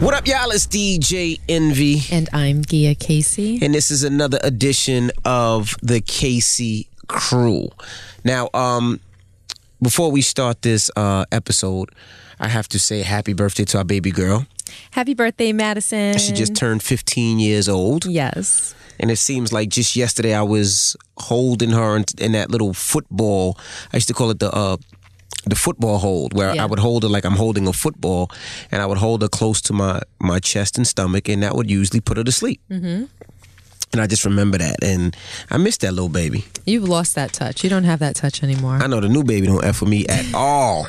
What up, y'all? It's DJ Envy, And I'm Gia Casey. and this is another edition of the Casey Crew. Now, um, before we start this uh, episode, I have to say happy birthday to our baby girl. Happy birthday, Madison. She just turned 15 years old, Yes. and it seems like just yesterday I was holding her in, in that little football. I used to call it the uh, the football hold, where Yeah. I would hold her like I'm holding a football, and I would hold her close to my my chest and stomach, and that would usually put her to sleep. Mm-hmm. And I just remember that, and I miss that little baby. You've lost that touch. You don't have that touch anymore. I know the new baby don't f with me at all.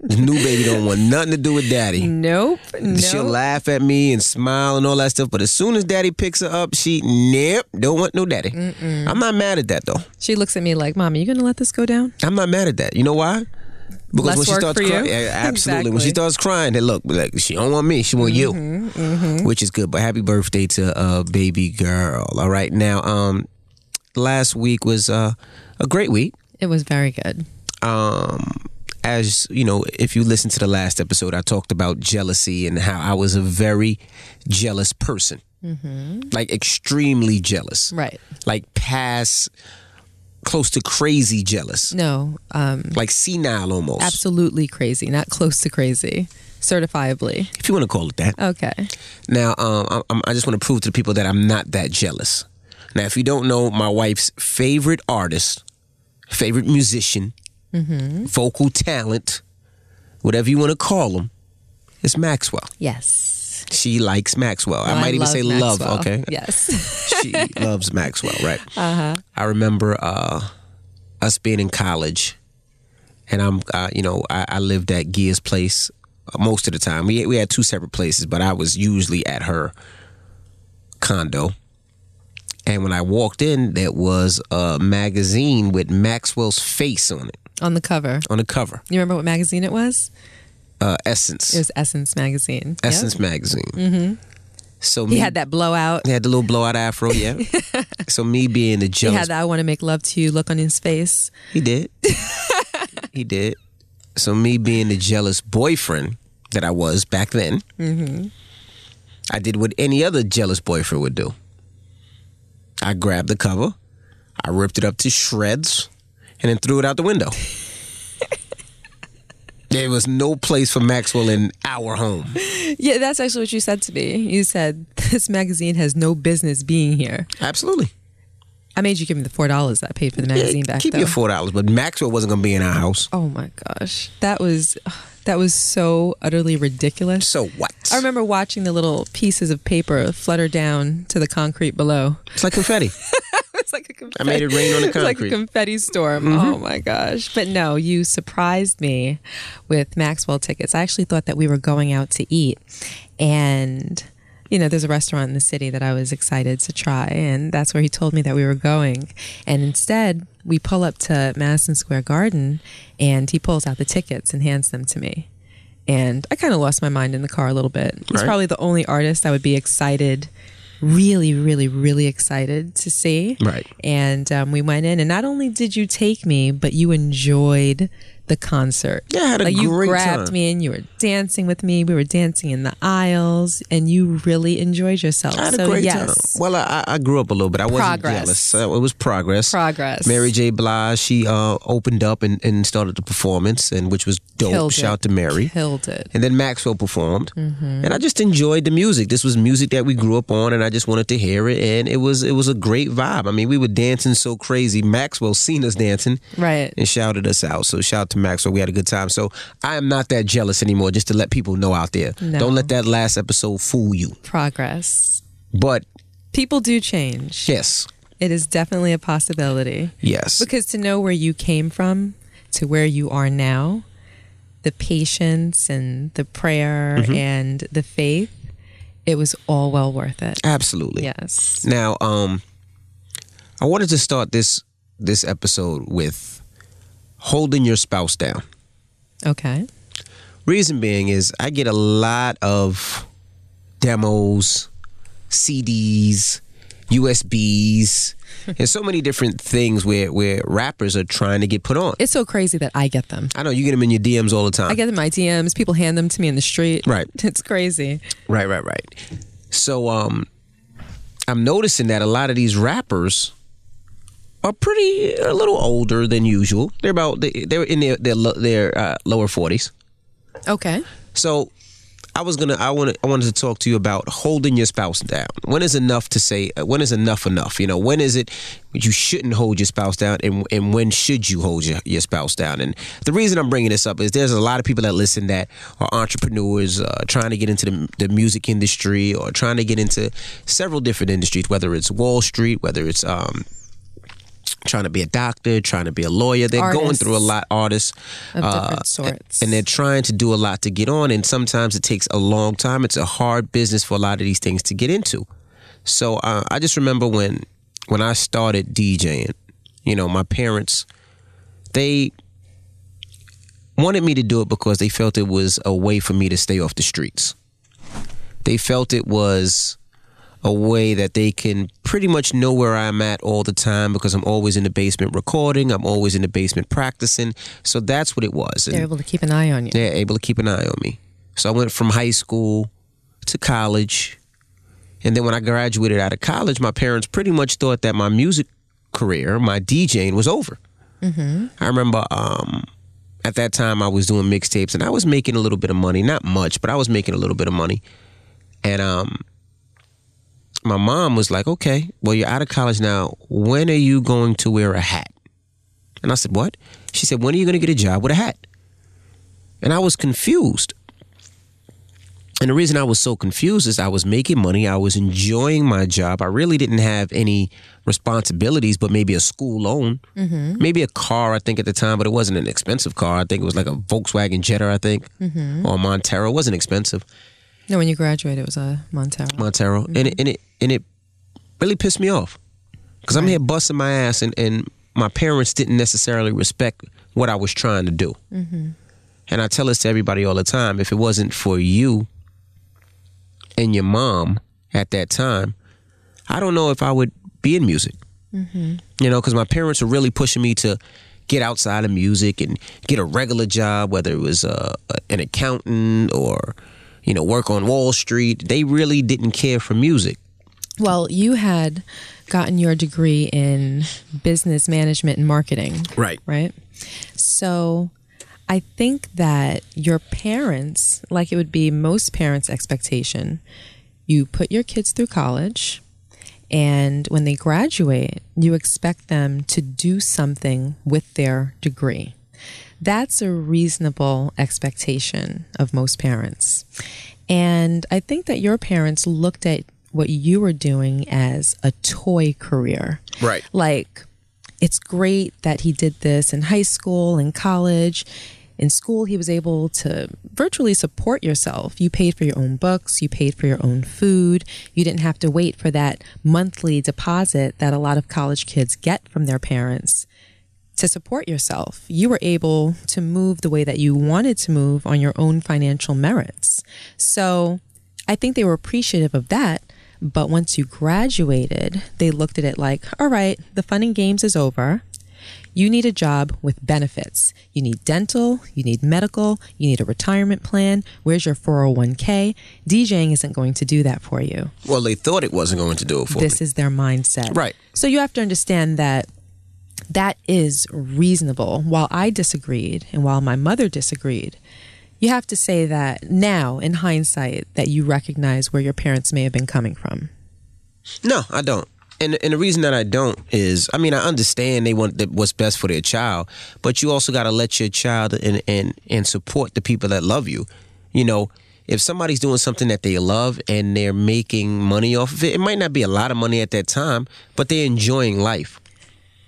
the new baby don't want nothing to do with daddy. nope. She'll Nope. laugh at me and smile and all that stuff, but as soon as daddy picks her up, she nope, don't want no daddy. I'm not mad at that though. She looks at me like, Mom, are you going to let this go down? I'm not mad at that. You know why? Because Less when she starts crying, absolutely. When she starts crying, then look, like she don't want me, she want you, which is good. But happy birthday to uh, baby girl. All right, now, um, last week was uh, a great week. It was very good. Um, as you know, if you listen to the last episode, I talked about jealousy and how I was a very jealous person, like extremely jealous, Right. like past close to crazy jealous, No, um, like senile almost. absolutely crazy. Not close to crazy. Certifiably. if you want to call it that. Okay. Now, um, I, I'm- just want to prove to the people that I'm not that jealous. Now, if you don't know, my wife's favorite artist, favorite musician, vocal talent, whatever you want to call him, is Maxwell. Yes. She likes Maxwell. I might even love say love. Maxwell. Okay, Yes. she loves Maxwell, right? Uh-huh. I remember uh, us being in college, and I'm, uh, you know, I, I lived at Gia's place uh, most of the time. We we had two separate places, but I was usually at her condo. And when I walked in, there was a magazine with Maxwell's face on it On the cover. on the cover. You remember what magazine it was? Uh, Essence, It was Essence magazine. Yep. Essence magazine. Mm-hmm. So me, He had that blowout. He had the little blowout afro, yeah. so me being the jealous He had that I want to make love to you look on his face. he did, he did. So me being the jealous boyfriend that I was back then, Mm-hmm. I did what any other jealous boyfriend would do. I grabbed the cover, I ripped it up to shreds, and then threw it out the window. there was no place for Maxwell in our home. Yeah, that's actually what you said to me. You said this magazine has no business being here. Absolutely. I made you give me the four dollars I paid for the magazine Yeah, back keep though. your four dollars, but Maxwell wasn't gonna be in our house. oh my gosh, that was that was so utterly ridiculous. So what? I remember watching the little pieces of paper flutter down to the concrete below. It's like confetti. it's like a confetti. I made it rain on the It's like a concrete. Mm-hmm. confetti storm. Oh my gosh! But no, you surprised me with Maxwell tickets. I actually thought that we were going out to eat, and you know, there's a restaurant in the city that I was excited to try, and that's where he told me that we were going. And instead, we pull up to Madison Square Garden, and he pulls out the tickets and hands them to me. And I kind of lost my mind in the car a little bit. He's Right. probably the only artist I would be excited, really, really, really excited to see. Right. And um, we went in, and not only did you take me, but you enjoyed the concert. Yeah, I had a like you great grabbed time. me and you were dancing with me. We were dancing in the aisles, and you really enjoyed yourself. I had so a great yes, time. Well, I, I grew up a little bit. I wasn't Progress. jealous. So it was progress. progress. Mary J. Blige, she uh, opened up and, and started the performance, and which was dope. Killed Shout it. to Mary. killed it. And then Maxwell performed, Mm-hmm. and I just enjoyed the music. This was music that we grew up on, and I just wanted to hear it. And it was it was a great vibe. I mean, we were dancing so crazy. Maxwell seen us dancing, Right. and shouted us out. So shout out to Maxwell. We had a good time. So I am not that jealous anymore. Just to let people know out there, No. don't let that last episode fool you. Progress. But People do change. yes, It is definitely a possibility. yes, Because to know where you came from to where you are now, the patience and the prayer Mm-hmm. and the faith, it was all well worth it. absolutely. Yes. Now, um, I wanted to start this this episode with holding your spouse down. Okay. Reason being is I get a lot of demos, CDs, USBs, and so many different things where where rappers are trying to get put on. It's so crazy that I get them. I know you get them in your DMs all the time. I get them in my DMs. People hand them to me in the street. Right. It's crazy. Right, right, right. So um I'm noticing that a lot of these rappers are pretty a little older than usual. They're about they, they're in their their, their uh, lower 40s. Okay. So I was gonna I wanted I wanted to talk to you about holding your spouse down. When is enough to say uh, when is enough enough? You know, when is it you shouldn't hold your spouse down and and when should you hold your, your spouse down? And the reason I'm bringing this up is there's a lot of people that listen that are entrepreneurs uh, trying to get into the, the music industry or trying to get into several different industries, whether it's Wall Street, whether it's um, trying to be a doctor, trying to be a lawyer. They're going through a lot, artists Of uh, different sorts. and they're trying to do a lot to get on. And sometimes it takes a long time. It's a hard business for a lot of these things to get into. So uh, I just remember when when I started DJing, you know, my parents they wanted me to do it because they felt it was a way for me to stay off the streets. They felt it was a way that they can pretty much know where I'm at all the time because I'm always in the basement recording, I'm always in the basement practicing. So that's what it was. They're able to keep an eye on you. they're able to keep an eye on me. So I went from high school to college. And then when I graduated out of college, my parents pretty much thought that my music career, my DJing, was over. I remember um, at that time I was doing mixtapes and I was making a little bit of money, not much, but I was making a little bit of money. And um, my mom was like, "Okay, well you're out of college now. When are you going to wear a hat?" And I said, "What?" She said, "When are you going to get a job with a hat?" And I was confused. And the reason I was so confused is I was making money, I was enjoying my job. I really didn't have any responsibilities, but maybe a school loan, mm-hmm. maybe a car. I think at the time, but it wasn't an expensive car. I think it was like a Volkswagen Jetta, I think, mm-hmm. or a Montero. It wasn't expensive. No, when you graduated, it was a Montero. Montero, mm-hmm. and it and it and it really pissed me off because I'm here busting my ass, and and my parents didn't necessarily respect what I was trying to do. Mm-hmm. And I tell this to everybody all the time: if it wasn't for you and your mom at that time, I don't know if I would be in music. Mm-hmm. You know, because my parents were really pushing me to get outside of music and get a regular job, whether it was uh, an accountant or you know work on Wall Street. They really didn't care for music. Well, you had gotten your degree in business management and marketing, Right. right? So I think that your parents, like it would be most parents' expectation, you put your kids through college, and when they graduate, you expect them to do something with their degree. That's a reasonable expectation of most parents. And I think that your parents looked at what you were doing as a toy career. Right. Like, it's great that he did this in high school and college. In school, he was able to virtually support yourself. You paid for your own books, you paid for your own food. You didn't have to wait for that monthly deposit that a lot of college kids get from their parents to support yourself. You were able to move the way that you wanted to move on your own financial merits. So I think they were appreciative of that. But once you graduated, they looked at it like, all right, the fun and games is over. You need a job with benefits. You need dental, you need medical, you need a retirement plan. Where's your 401k? DJing isn't going to do that for you. Well, they thought it wasn't going to do it for you. This me. is their mindset. Right. So you have to understand that that is reasonable. While I disagreed and while my mother disagreed, you have to say that now, in hindsight, that you recognize where your parents may have been coming from. No, I don't. And and the reason that I don't is, I mean, I understand they want the, what's best for their child, but you also got to let your child and and and support the people that love you. You know, if somebody's doing something that they love and they're making money off of it, it might not be a lot of money at that time, but they're enjoying life.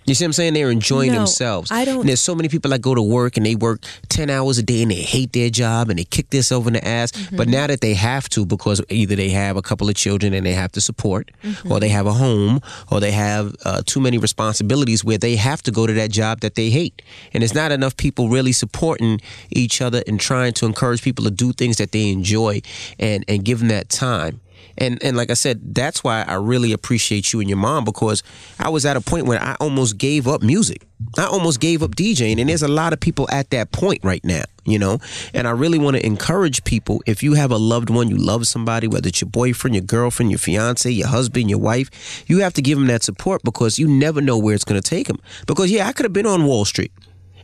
You see what I'm saying? They're enjoying No, themselves. I don't- And there's so many people that go to work and they work 10 hours a day and they hate their job and they kick this over in the ass. Mm-hmm. But now that they have to because either they have a couple of children and they have to support, Mm-hmm. or they have a home, or they have uh, too many responsibilities where they have to go to that job that they hate. And it's not enough people really supporting each other and trying to encourage people to do things that they enjoy and, and give them that time. And and like I said, that's why I really appreciate you and your mom because I was at a point where I almost gave up music. I almost gave up DJing, and there's a lot of people at that point right now, you know. And I really want to encourage people if you have a loved one, you love somebody, whether it's your boyfriend, your girlfriend, your fiance, your husband, your wife, you have to give them that support because you never know where it's going to take them. Because yeah, I could have been on Wall Street,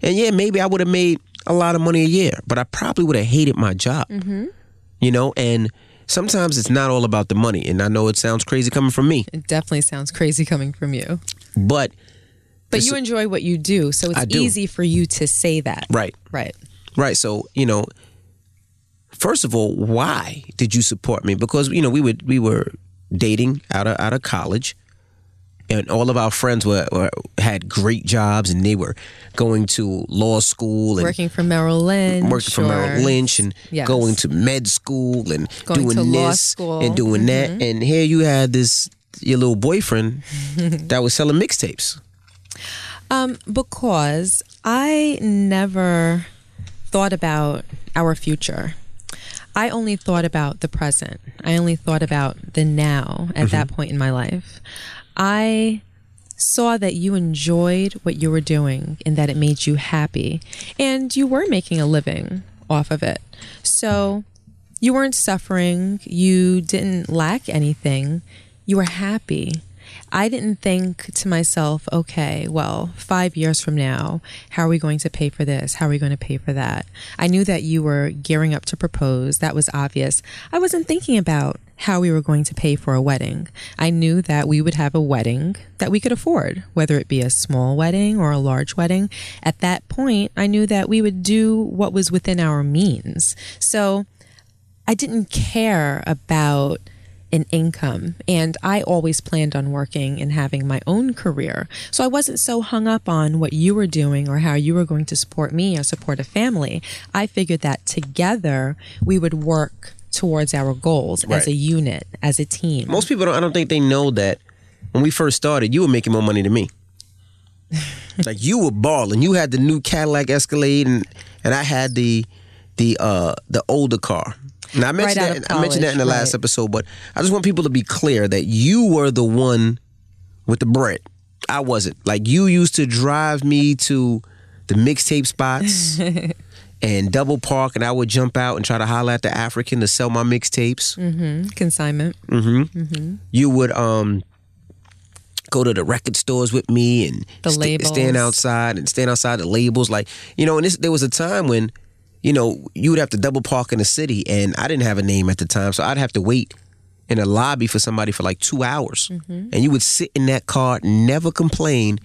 and yeah, maybe I would have made a lot of money a year, but I probably would have hated my job, mm-hmm. you know. And sometimes it's not all about the money, and I know it sounds crazy coming from me, It definitely sounds crazy coming from you. but But you enjoy what you do, so it's do. easy for you to say that. right. Right. Right. So, you know, first of all, why did you support me? Because, you know, we would we were dating out of out of college and all of our friends were, were had great jobs and they were going to law school and Working for Merrill Lynch. working for Merrill Lynch and Yes. going to med school and Going doing to law this school. Mm-hmm. and doing that. And here you had this your little boyfriend that was selling mixtapes. Um, because I never thought about our future. I only thought about the present. I only thought about the now at that point in my life. I saw that you enjoyed what you were doing and that it made you happy and you were making a living off of it. So you weren't suffering, you didn't lack anything, you were happy. I didn't think to myself, okay, well, five years from now, how are we going to pay for this? How are we going to pay for that? I knew that you were gearing up to propose. That was obvious. I wasn't thinking about how we were going to pay for a wedding. I knew that we would have a wedding that we could afford, whether it be a small wedding or a large wedding. At that point, I knew that we would do what was within our means. So I didn't care about an income and I always planned on working and having my own career. So I wasn't so hung up on what you were doing or how you were going to support me or support a family. I figured that together we would work towards our goals as a unit, as a team. Most people don't I don't think they know that when we first started, you were making more money than me. like you were balling. You had the new Cadillac Escalade and and I had the the uh the older car. Now I mentioned Right that of I mentioned that in the college, last episode, but I just want people to be clear that you were the one with the bread. I wasn't. Like you used to drive me to the mixtape spots and double park and I would jump out and try to holler at the African to sell my mixtapes. Mm-hmm. Consignment. Mm-hmm. Mm-hmm. you would um go to the record stores with me and The sta- stand outside and stand outside the labels. Like you know and this there was a time when you know you would have to double park in the city and I didn't have a name at the time so I'd have to wait in a lobby for somebody for like 2 hours Mm-hmm. and you would sit in that car never complain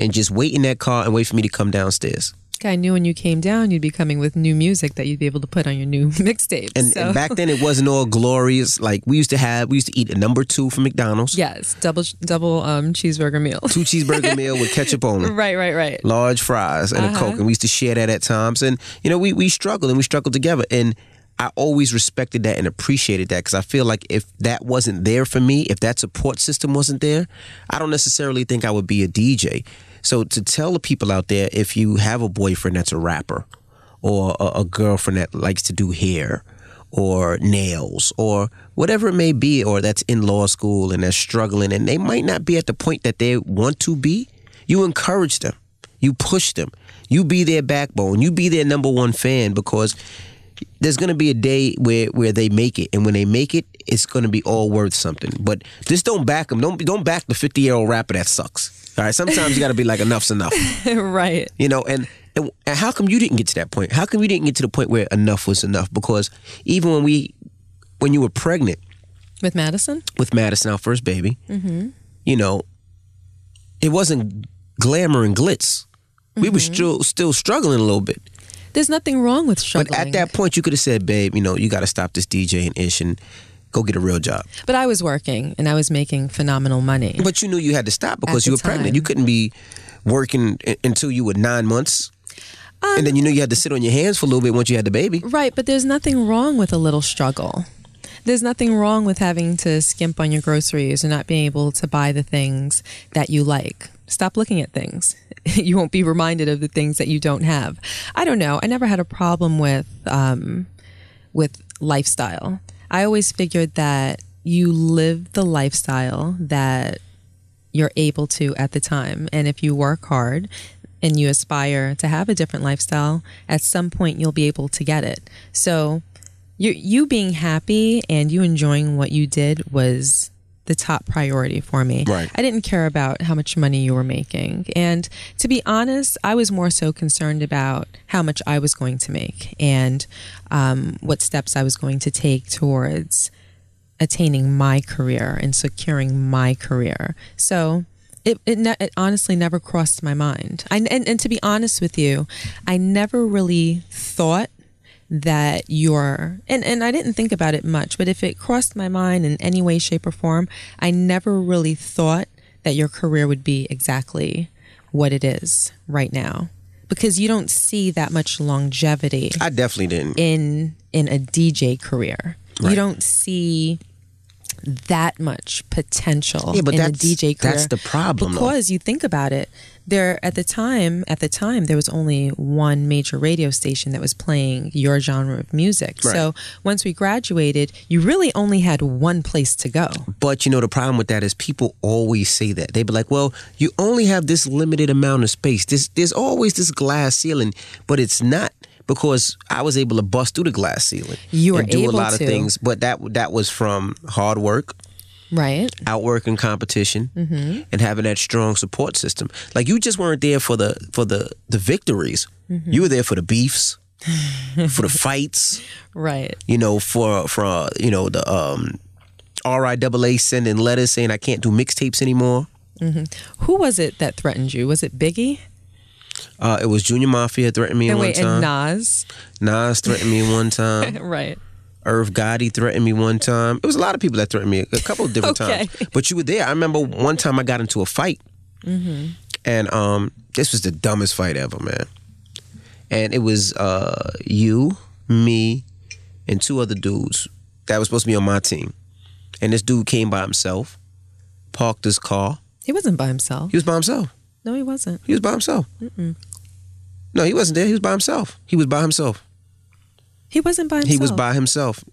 and just wait in that car and wait for me to come downstairs I knew when you came down, you'd be coming with new music that you'd be able to put on your new mixtape. and, so. and back then it wasn't all glorious like we used to have we used to eat a number 2 from McDonald's yes, double double um, cheeseburger meal. two cheeseburger meal with ketchup on it right, right, right. large fries and Uh-huh. a coke and we used to share that at times and you know we we struggled and we struggled together and I always respected that and appreciated that because I feel like if that wasn't there for me, if that support system wasn't there, I don't necessarily think I would be a DJ. So to tell the people out there, if you have a boyfriend that's a rapper, or a, a girlfriend that likes to do hair, or nails, or whatever it may be, or that's in law school and they're struggling and they might not be at the point that they want to be, you encourage them, you push them, you be their backbone, you be their number one fan because there's going to be a day where where they make it, and when they make it, it's going to be all worth something. But just don't back them. Don't don't back the 50 year old rapper that sucks. All right, sometimes you got to be like enough's enough, right. you know. And, and and how come you didn't get to that point? How come you didn't get to the point where enough was enough? Because even when we when you were pregnant With Madison? with Madison, our first baby, mm-hmm. you know, it wasn't glamour and glitz. We were mm-hmm. still still struggling a little bit. There's nothing wrong with struggling. But at that point, you could have said, "Babe, you know, you got to stop this DJing ish and go get a real job." But I was working and I was making phenomenal money. But you knew you had to stop because you were pregnant. You couldn't be working until you were nine months, and then you knew you had to sit on your hands for a little bit once you had the baby. Right, but there's nothing wrong with a little struggle. There's nothing wrong with having to skimp on your groceries or not being able to buy the things that you like. Stop looking at things. you won't be reminded of the things that you don't have. I don't know. I never had a problem with um, with lifestyle. I always figured that you live the lifestyle that you're able to at the time. And if you work hard and you aspire to have a different lifestyle, at some point you'll be able to get it. So you you being happy and you enjoying what you did was the top priority for me. Right. I didn't care about how much money you were making. And to be honest, I was more so concerned about how much I was going to make and um, what steps I was going to take towards attaining my career and securing my career. So it, it, ne- it honestly never crossed my mind. I, and, and to be honest with you, I never really thought that you're and, and I didn't think about it much, but if it crossed my mind in any way, shape, or form, I never really thought that your career would be exactly what it is right now. Because you don't see that much longevity I definitely didn't. in in a DJ career. You don't see that much potential Yeah, but in a that's- DJ career. that's the problem, though. Because you think about it, there at the time, at the time there was only one major radio station that was playing your genre of music. Right. So once we graduated, you really only had one place to go. But you know the problem with that is people always say that They'd be like, "Well, you only have this limited amount of space. This there's always this glass ceiling, but it's not." Because I was able to bust through the glass ceiling You were and do able a lot to. of things, but that that was from hard work, Right. outworking competition, Mm-hmm. and having that strong support system. Like you just weren't there for the for the the victories. Mm-hmm. You were there for the beefs, for the fights. Right. You know, for for you know the um, RIAA sending letters saying I can't do mixtapes anymore. Who was it that threatened you? Was it Biggie? Uh, it was Junior Mafia threatened me And one wait, time. and Nas? Nas threatened me one time. right. Irv Gotti threatened me one time. It was a lot of people that threatened me a couple of different Okay. times. But you were there. I remember one time I got into a fight, Mm-hmm. and um, this was the dumbest fight ever, man. And it was uh, you, me, and two other dudes that was supposed to be on my team. And this dude came by himself, parked his car. He wasn't by himself. He was by himself. No, he wasn't. He was by himself. No, he wasn't there. He was by himself. He was by himself. He wasn't by himself. He was by himself.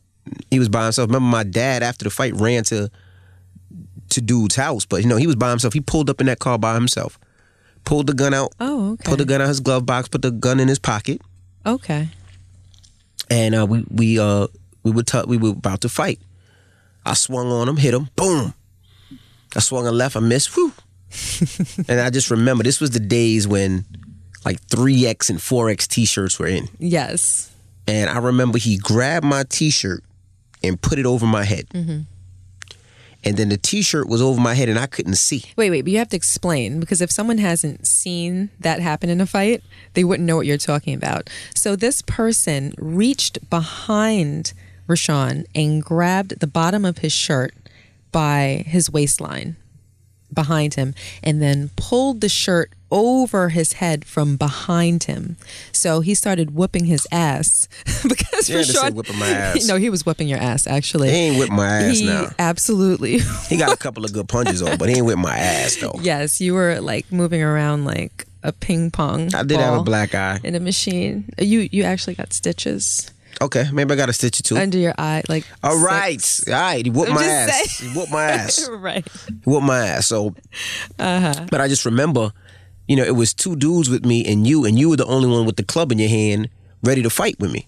He was by himself. Remember, my dad after the fight ran to to dude's house, but you know he was by himself. He pulled up in that car by himself, pulled the gun out, Oh, okay. pulled the gun out his glove box, put the gun in his pocket, Okay. and uh, we we uh we were t- we were about to fight. I swung on him, hit him, boom. I swung a left, I missed, whew. and I just remember this was the days when like three X and four X t-shirts were in. Yes. and I remember he grabbed my T-shirt and put it over my head, mm-hmm. and then the T-shirt was over my head and I couldn't see. Wait, wait, but you have to explain because if someone hasn't seen that happen in a fight, they wouldn't know what you're talking about. So this person reached behind Rashawn and grabbed the bottom of his shirt by his waistline behind him and then pulled the shirt over his head from behind him. So he started whooping his ass because had to say whipping my ass. No, he was whipping your ass actually. He ain't whip my ass He now. absolutely He got a couple of good punches on, but he ain't whip my ass though. Yes, you were like moving around like a ping pong. I did have a black eye. in a machine. You you actually got stitches Okay, maybe I got to stitch it too. under your eye, like All six. right, all right. He whooped I'm my ass. saying. He whooped my ass. right. He whooped my ass. So, Uh-huh. but I just remember, you know, it was two dudes with me and you, and you were the only one with the club in your hand, ready to fight with me.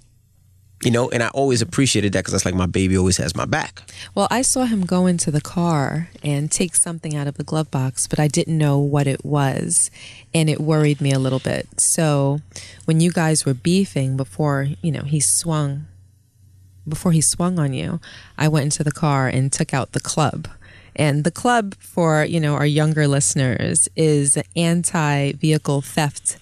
You know, and I always appreciated that because that's like my baby always has my back. Well, I saw him go into the car and take something out of the glove box, but I didn't know what it was, and it worried me a little bit. So, when you guys were beefing before, you know, he swung before he swung on you, I went into the car and took out the club. And the club for, you know, our younger listeners is anti-vehicle theft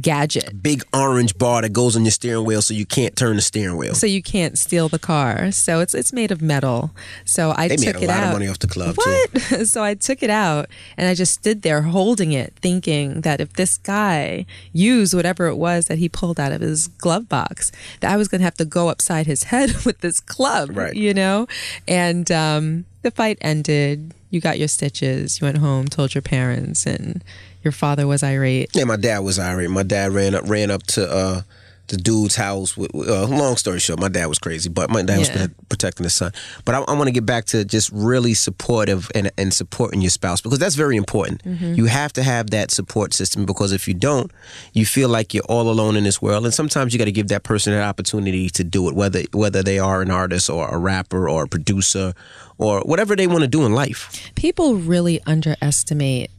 gadget. Big orange bar that goes on your steering wheel so you can't turn the steering wheel. So you can't steal the car. So it's it's made of metal. So I They took made a it lot out. of money off the club too. What? so I took it out and I just stood there holding it, thinking that if this guy used whatever it was that he pulled out of his glove box, that I was going to have to go upside his head with this club, Right. you know? And um, the fight ended. You got your stitches. You went home, told your parents, and your father was irate. Yeah, my dad was irate. My dad ran up ran up to uh the dude's house. With, uh, long story short, my dad was crazy, but my dad Yeah. was protecting the son. But I, I want to get back to just really supportive and, and supporting your spouse because that's very important. Mm-hmm. You have to have that support system because if you don't, you feel like you're all alone in this world. And sometimes you got to give that person an opportunity to do it, whether whether they are an artist or a rapper or a producer or whatever they want to do in life. People really underestimate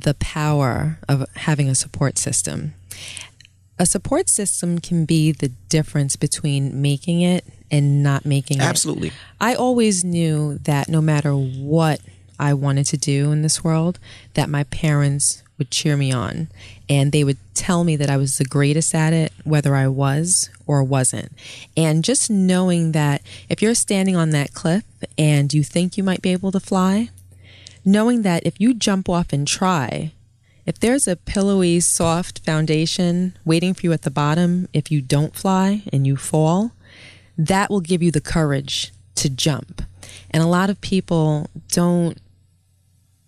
the power of having a support system. A support system can be the difference between making it and not making it. Absolutely. I always knew that no matter what I wanted to do in this world, that my parents would cheer me on and they would tell me that I was the greatest at it, whether I was or wasn't. And just knowing that if you're standing on that cliff and you think you might be able to fly, knowing that if you jump off and try, if there's a pillowy, soft foundation waiting for you at the bottom, if you don't fly and you fall, that will give you the courage to jump. And a lot of people don't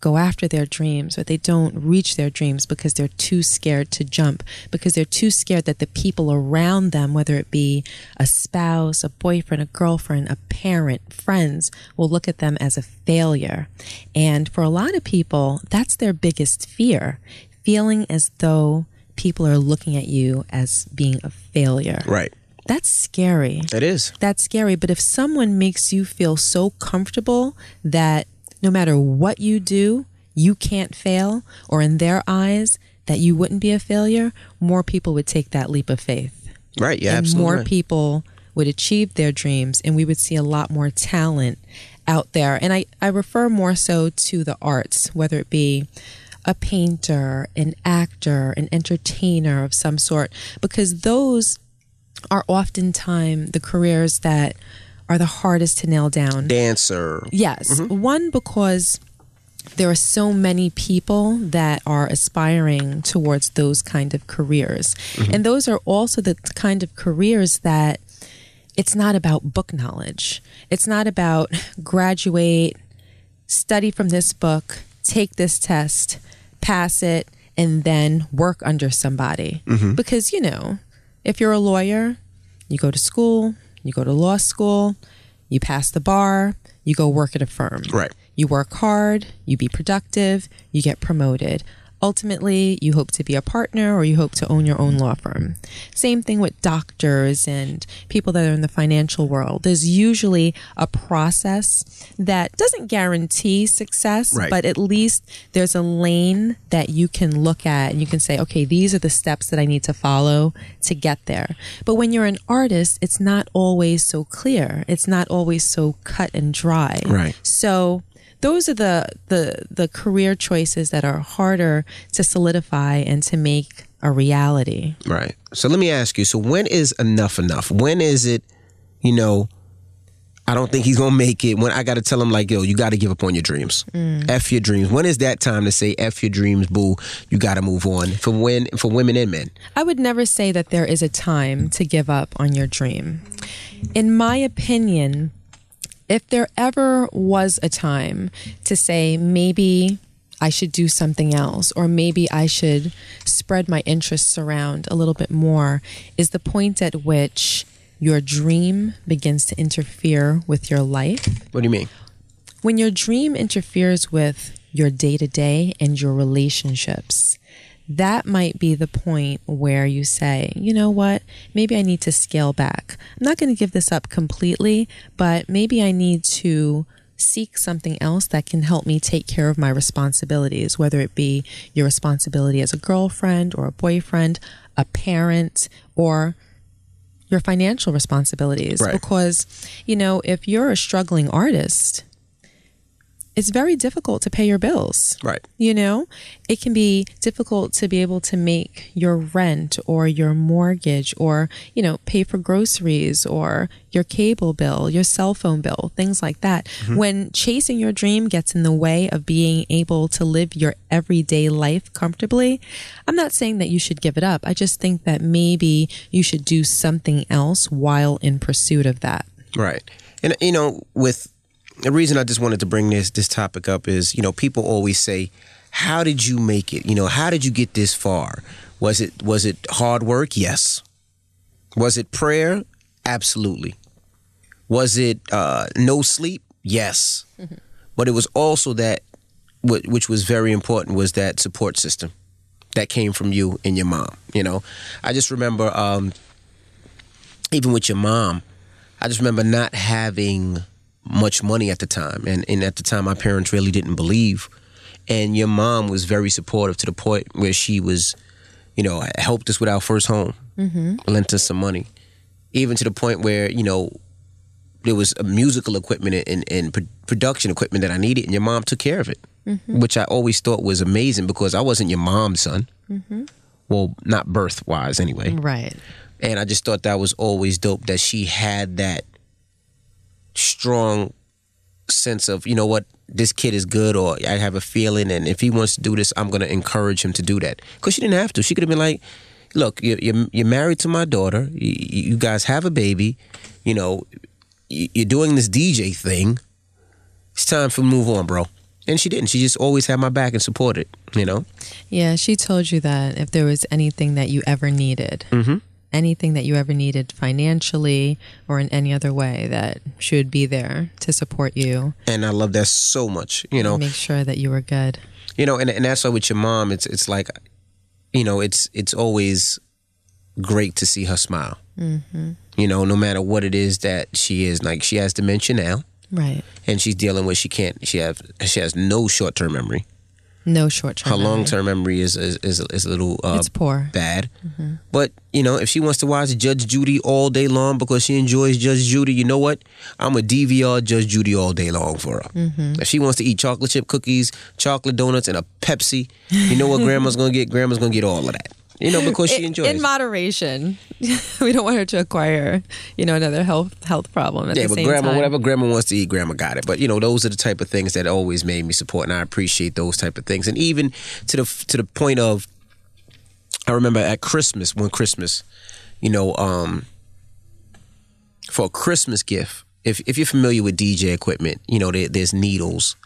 go after their dreams or they don't reach their dreams because they're too scared to jump, because they're too scared that the people around them, whether it be a spouse, a boyfriend, a girlfriend, a parent, friends, will look at them as a failure. And for a lot of people, that's their biggest fear, feeling as though people are looking at you as being a failure. Right. That's scary. It is. That's scary. But if someone makes you feel so comfortable that no matter what you do, you can't fail, or in their eyes, that you wouldn't be a failure, more people would take that leap of faith. Right. Yeah. and absolutely. more people would achieve their dreams, and we would see a lot more talent out there. And I, I refer more so to the arts, whether it be a painter, an actor, an entertainer of some sort, because those are oftentimes the careers that are the hardest to nail down. dancer. Yes. Mm-hmm. One, because there are so many people that are aspiring towards those kind of careers. Mm-hmm. And those are also the kind of careers that it's not about book knowledge. It's not about graduate, study from this book, take this test, pass it, and then work under somebody. Mm-hmm. Because, you know, if you're a lawyer, you go to school, you go to law school, you pass the bar, you go work at a firm. Right. You work hard, you be productive, you get promoted. Ultimately, you hope to be a partner or you hope to own your own law firm. Same thing with doctors and people that are in the financial world. There's usually a process that doesn't guarantee success, Right. but at least there's a lane that you can look at and you can say, okay, these are the steps that I need to follow to get there. But when you're an artist, it's not always so clear. It's not always so cut and dry. Right. So those are the the the career choices that are harder to solidify and to make a reality. Right. So let me ask you. So when is enough enough? When is it? You know, I don't think he's gonna make it. When I got to tell him like, yo, you got to give up on your dreams. Mm. F your dreams. When is that time to say f your dreams, boo? You got to move on for when for women and men. I would never say that there is a time to give up on your dream. In my opinion, if there ever was a time to say maybe I should do something else or maybe I should spread my interests around a little bit more is the point at which your dream begins to interfere with your life. What do you mean? When your dream interferes with your day to day and your relationships, that might be the point where you say, you know what, maybe I need to scale back. I'm not going to give this up completely, but maybe I need to seek something else that can help me take care of my responsibilities, whether it be your responsibility as a girlfriend or a boyfriend, a parent, or your financial responsibilities. Right. Because, you know, if you're a struggling artist, it's very difficult to pay your bills. Right. You know, it can be difficult to be able to make your rent or your mortgage or, you know, pay for groceries or your cable bill, your cell phone bill, things like that. Mm-hmm. When chasing your dream gets in the way of being able to live your everyday life comfortably, I'm not saying that you should give it up. I just think that maybe you should do something else while in pursuit of that. Right. And you know, with the reason I just wanted to bring this this topic up is, you know, people always say, "How did you make it? You know, how did you get this far? Was it was it hard work? Yes. Was it prayer? Absolutely. Was it uh, no sleep? Yes. But it was also that, which was very important, was that support system that came from you and your mom. You know, I just remember, um, even with your mom, I just remember not having much money at the time, and, and at the time, my parents really didn't believe. And your mom was very supportive to the point where she was, you know, helped us with our first home, mm-hmm. lent us some money, even to the point where you know there was a musical equipment and, and pro- production equipment that I needed, and your mom took care of it, mm-hmm. which I always thought was amazing because I wasn't your mom's son. Mm-hmm. Well, not birth wise, anyway. Right. And I just thought that was always dope that she had that strong sense of, you know what, this kid is good, or I have a feeling, and if he wants to do this, I'm going to encourage him to do that. Because she didn't have to. She could have been like, look, you're, you're, you're married to my daughter, you, you guys have a baby, you know, you- you're doing this DJ thing. It's time for move on, bro. And she didn't. She just always had my back and supported, you know? Yeah, she told you that if there was anything that you ever needed, Mm-hmm. Anything that you ever needed financially or in any other way, that she would be there to support you And I love that so much, you know? make sure that you were good. you know and, and that's why with your mom it's it's like you know it's it's always great to see her smile mm-hmm. you know no matter what it is that she is like she has dementia now Right. and she's dealing with she can't she have she has no short-term memory No short term. her long-term memory is is, is, is a little uh, It's poor. bad. But you know if she wants to watch judge judy all day long because she enjoys judge judy you know what? I'm a dvr judge judy all day long for her. If she wants to eat chocolate chip cookies chocolate donuts and a pepsi you know what grandma's gonna get? Grandma's gonna get all of that you know because she enjoys in moderation. we don't want her to acquire, you know, another health health problem at yeah, but grandma, time. whatever grandma wants to eat, grandma got it. But you know, those are the type of things that always made me support, and I appreciate those type of things. And even to the to the point of, I remember at Christmas, one Christmas, you know, um, for a Christmas gift, if if you're familiar with DJ equipment, you know, there, there's needles,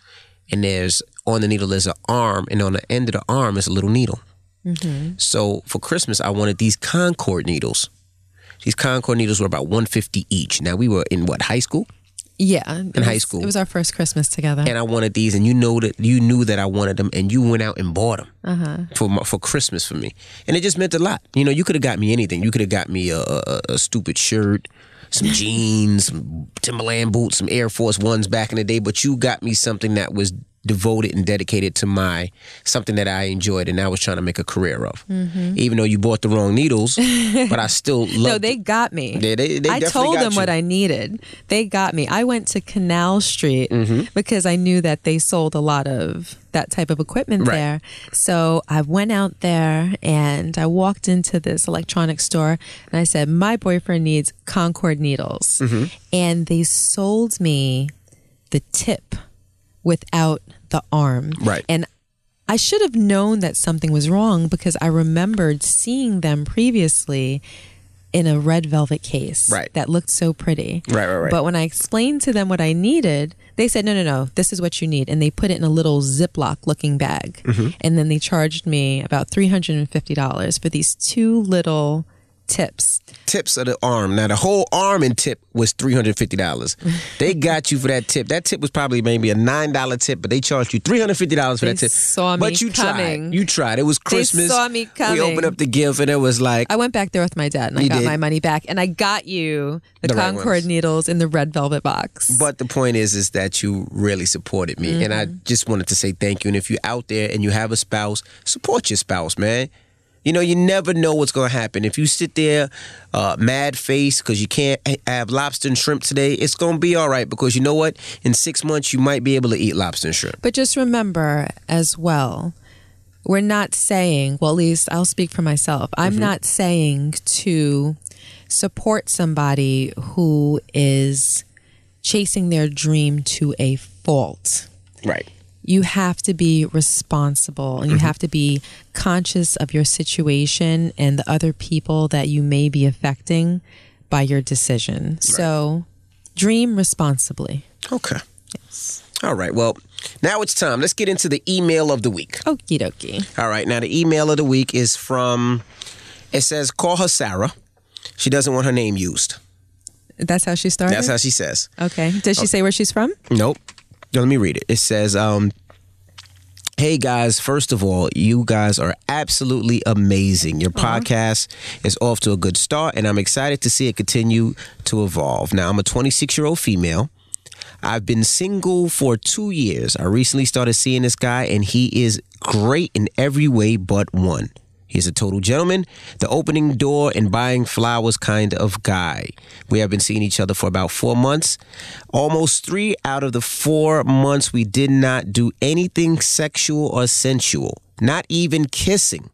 and there's on the needle there's an arm, and on the end of the arm is a little needle. So for Christmas, I wanted these Concorde needles. These Concorde needles were about 150 each. Now we were in what high school, yeah. In high school. It was our first Christmas together. and I wanted these, and you know that you knew that I wanted them, and you went out and bought them Uh-huh. for my, for Christmas for me, and it just meant a lot. You know, you could have got me anything. You could have got me a, a, a stupid shirt, some jeans, some Timberland boots, some Air Force Ones back in the day, but you got me something that was devoted and dedicated to my something that I enjoyed and I was trying to make a career of. Even though you bought the wrong needles, but I still love. Mm-hmm. no, they got me. They- they- they I told them what. I needed. They got me. I went to Canal Street Mm-hmm. because I knew that they sold a lot of that type of equipment Right. there. So I went out there and I walked into this electronics store and I said, My boyfriend needs Concorde needles. Mm-hmm. And they sold me the tip without the arm. Right. And I should have known that something was wrong because I remembered seeing them previously in a red velvet case Right. that looked so pretty. Right, right, right. But when I explained to them what I needed, they said, no, no, no, this is what you need. And they put it in a little Ziploc looking bag. Mm-hmm. And then they charged me about $350 for these two little tips. tips of the arm. Now the whole arm and tip was three hundred fifty dollars. they got you for that tip. That tip was probably maybe a nine dollar tip, but they charged you three hundred fifty dollars for They that tip. saw me but you coming. tried. You tried. It was Christmas. saw me We coming. opened up the gift and it was like I went back there with my dad and I got did. my money back. And I got you the, The Concorde ones. needles in the red velvet box. But the point is, is that you really supported me, and I Mm-hmm. just wanted to say thank you. And if you're out there and you have a spouse, support your spouse, man. You know, you never know what's going to happen. If you sit there, uh, mad face because you can't have lobster and shrimp today, it's going to be all right because you know what? In six months, you might be able to eat lobster and shrimp. But just remember as well, we're not saying, well, at least I'll speak for myself. I'm Mm-hmm. not saying to support somebody who is chasing their dream to a fault. Right. You have to be responsible and you mm-hmm. have to be conscious of your situation and the other people that you may be affecting by your decision. So dream responsibly. Okay. Yes. All right. Well, now it's time. Let's get into the email of the week. Okie dokie. All right. Now, the email of the week is from, it says, call her Sarah. She doesn't want her name used. That's how she started. That's how she says. Okay. Does she oh. say where she's from? Nope. Let me read it. It says, um, Hey guys, first of all, you guys are absolutely amazing. Your podcast is off to a good start, and I'm excited to see it continue to evolve. Now, I'm a 26 year old female. I've been single for two years. I recently started seeing this guy, and he is great in every way but one. He's a total gentleman, the opening door and buying flowers kind of guy. We have been seeing each other for about four months. Almost three out of the four months, we did not do anything sexual or sensual, not even kissing.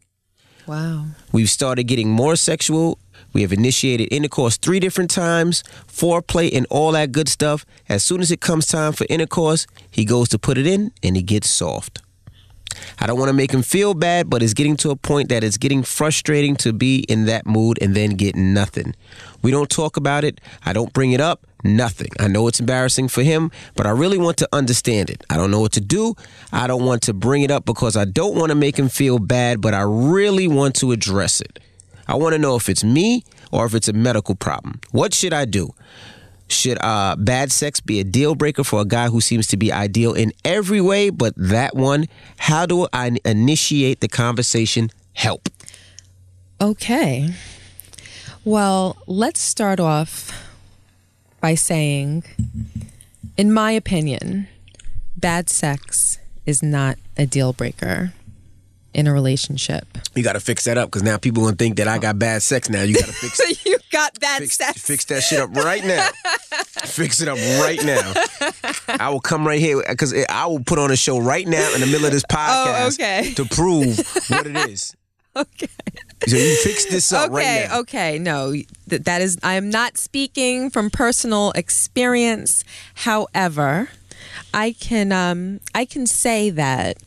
Wow. We've started getting more sexual. We have initiated intercourse three different times, foreplay, and all that good stuff. As soon as it comes time for intercourse, he goes to put it in and he gets soft. I don't want to make him feel bad, but it's getting to a point that it's getting frustrating to be in that mood and then get nothing. We don't talk about it. I don't bring it up. Nothing. I know it's embarrassing for him, but I really want to understand it. I don't know what to do. I don't want to bring it up because I don't want to make him feel bad, but I really want to address it. I want to know if it's me or if it's a medical problem. What should I do? Should uh, bad sex be a deal breaker for a guy who seems to be ideal in every way, but that one? How do I initiate the conversation? Help. Okay. Well, let's start off by saying, in my opinion, bad sex is not a deal breaker in a relationship. You got to fix that up because now people gonna think that I got bad sex. Now you got to fix. You got bad Fix, sex. fix that shit up right now. fix it up right now. I will come right here because I will put on a show right now in the middle of this podcast Oh, okay. to prove what it is. Okay. So you fix this up okay, right now. okay. No, th- that is, I am not speaking from personal experience. However, I can, um, I can say that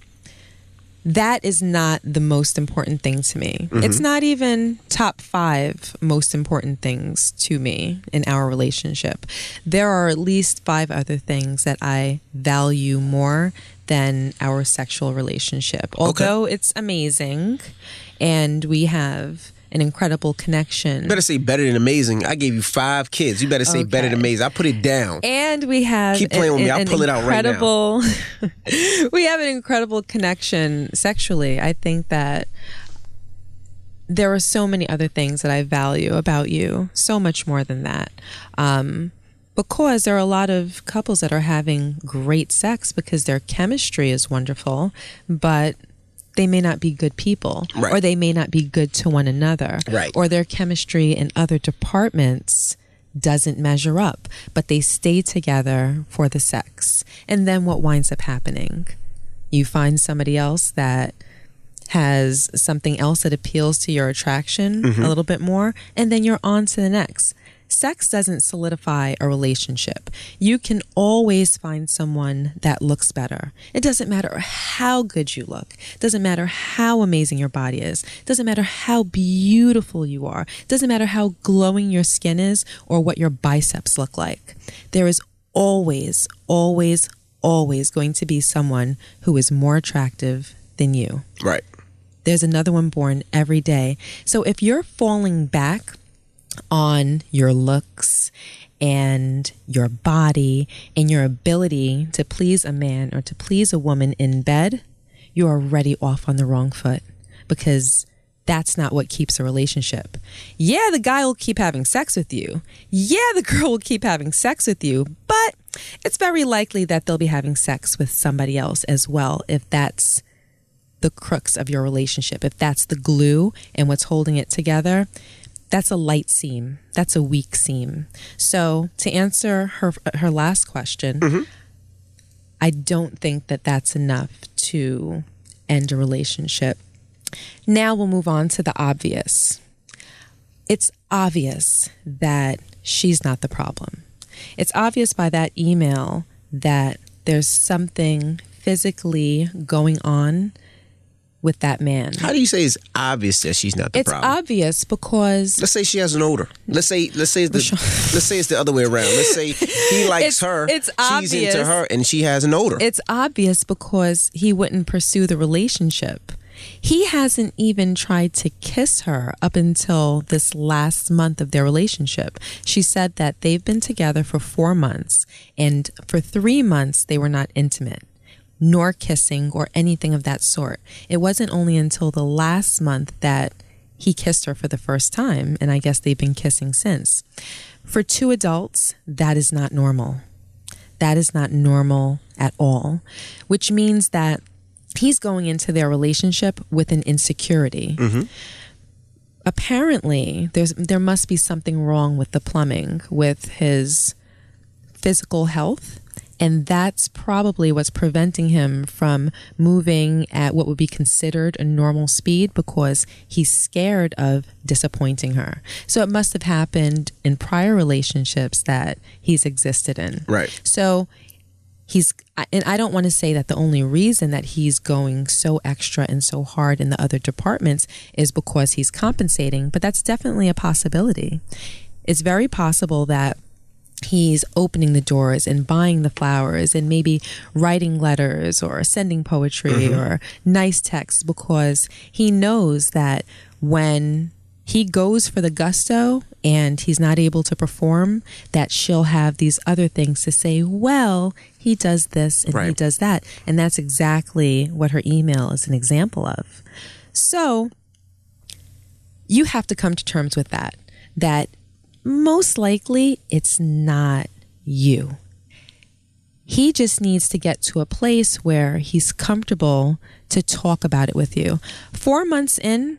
that is not the most important thing to me. Mm-hmm. It's not even top five most important things to me in our relationship. There are at least five other things that I value more than our sexual relationship. Although it's amazing and we have an incredible connection. You better say better than amazing. I gave you five kids. You better say better than Okay. amazing. I put it down. and we have Keep playing with me. I'll pull it out right now. we have an incredible connection sexually. I think that there are so many other things that I value about you, so much more than that. Um, because there are a lot of couples that are having great sex because their chemistry is wonderful, but they may not be good people Right. or they may not be good to one another Right. or their chemistry in other departments doesn't measure up but they stay together for the sex and then what winds up happening you find somebody else that has something else that appeals to your attraction mm-hmm. a little bit more, and then you're on to the next. Sex doesn't solidify a relationship. You can always find someone that looks better. It doesn't matter how good you look. It doesn't matter how amazing your body is. It doesn't matter how beautiful you are. It doesn't matter how glowing your skin is or what your biceps look like. There is always, always, always going to be someone who is more attractive than you Right. there's another one born every day. So if you're falling back on your looks and your body and your ability to please a man or to please a woman in bed, you are already off on the wrong foot because that's not what keeps a relationship. Yeah, the guy will keep having sex with you. Yeah, the girl will keep having sex with you, but it's very likely that they'll be having sex with somebody else as well if that's the crux of your relationship, if that's the glue and what's holding it together, that's a light seam. That's a weak seam. So, to answer her her last question, mm-hmm. I don't think that that's enough to end a relationship. Now we'll move on to the obvious. It's obvious that she's not the problem. It's obvious by that email that there's something physically going on with that man. How do you say it's obvious that she's not the It's problem? It's obvious because Let's say she has an odor. Let's say let's say it's the, let's say it's the other way around. Let's say he likes It's- her, it's she's into her, and she has an odor. it's obvious because he wouldn't pursue the relationship He hasn't even tried to kiss her up until this last month of their relationship. She said that they've been together for four months, and for three months, they were not intimate nor kissing or anything of that sort. It wasn't only until the last month that he kissed her for the first time, and I guess they've been kissing since. For two adults, that is not normal. That is not normal at all, which means that he's going into their relationship with an insecurity. Mm-hmm. Apparently, there's there must be something wrong with the plumbing, with his physical health, and that's probably what's preventing him from moving at what would be considered a normal speed because he's scared of disappointing her. So it must have happened in prior relationships that he's existed in. Right. So he's and I don't want to say that the only reason that he's going so extra and so hard in the other departments is because he's compensating, but that's definitely a possibility. It's very possible that he's opening the doors and buying the flowers and maybe writing letters or sending poetry mm-hmm. or nice texts because he knows that when he goes for the gusto and he's not able to perform that she'll have these other things to say well he does this and right. he does that and that's exactly what her email is an example of so you have to come to terms with that that most likely it's not you. He just needs to get to a place where he's comfortable to talk about it with you. Four months in,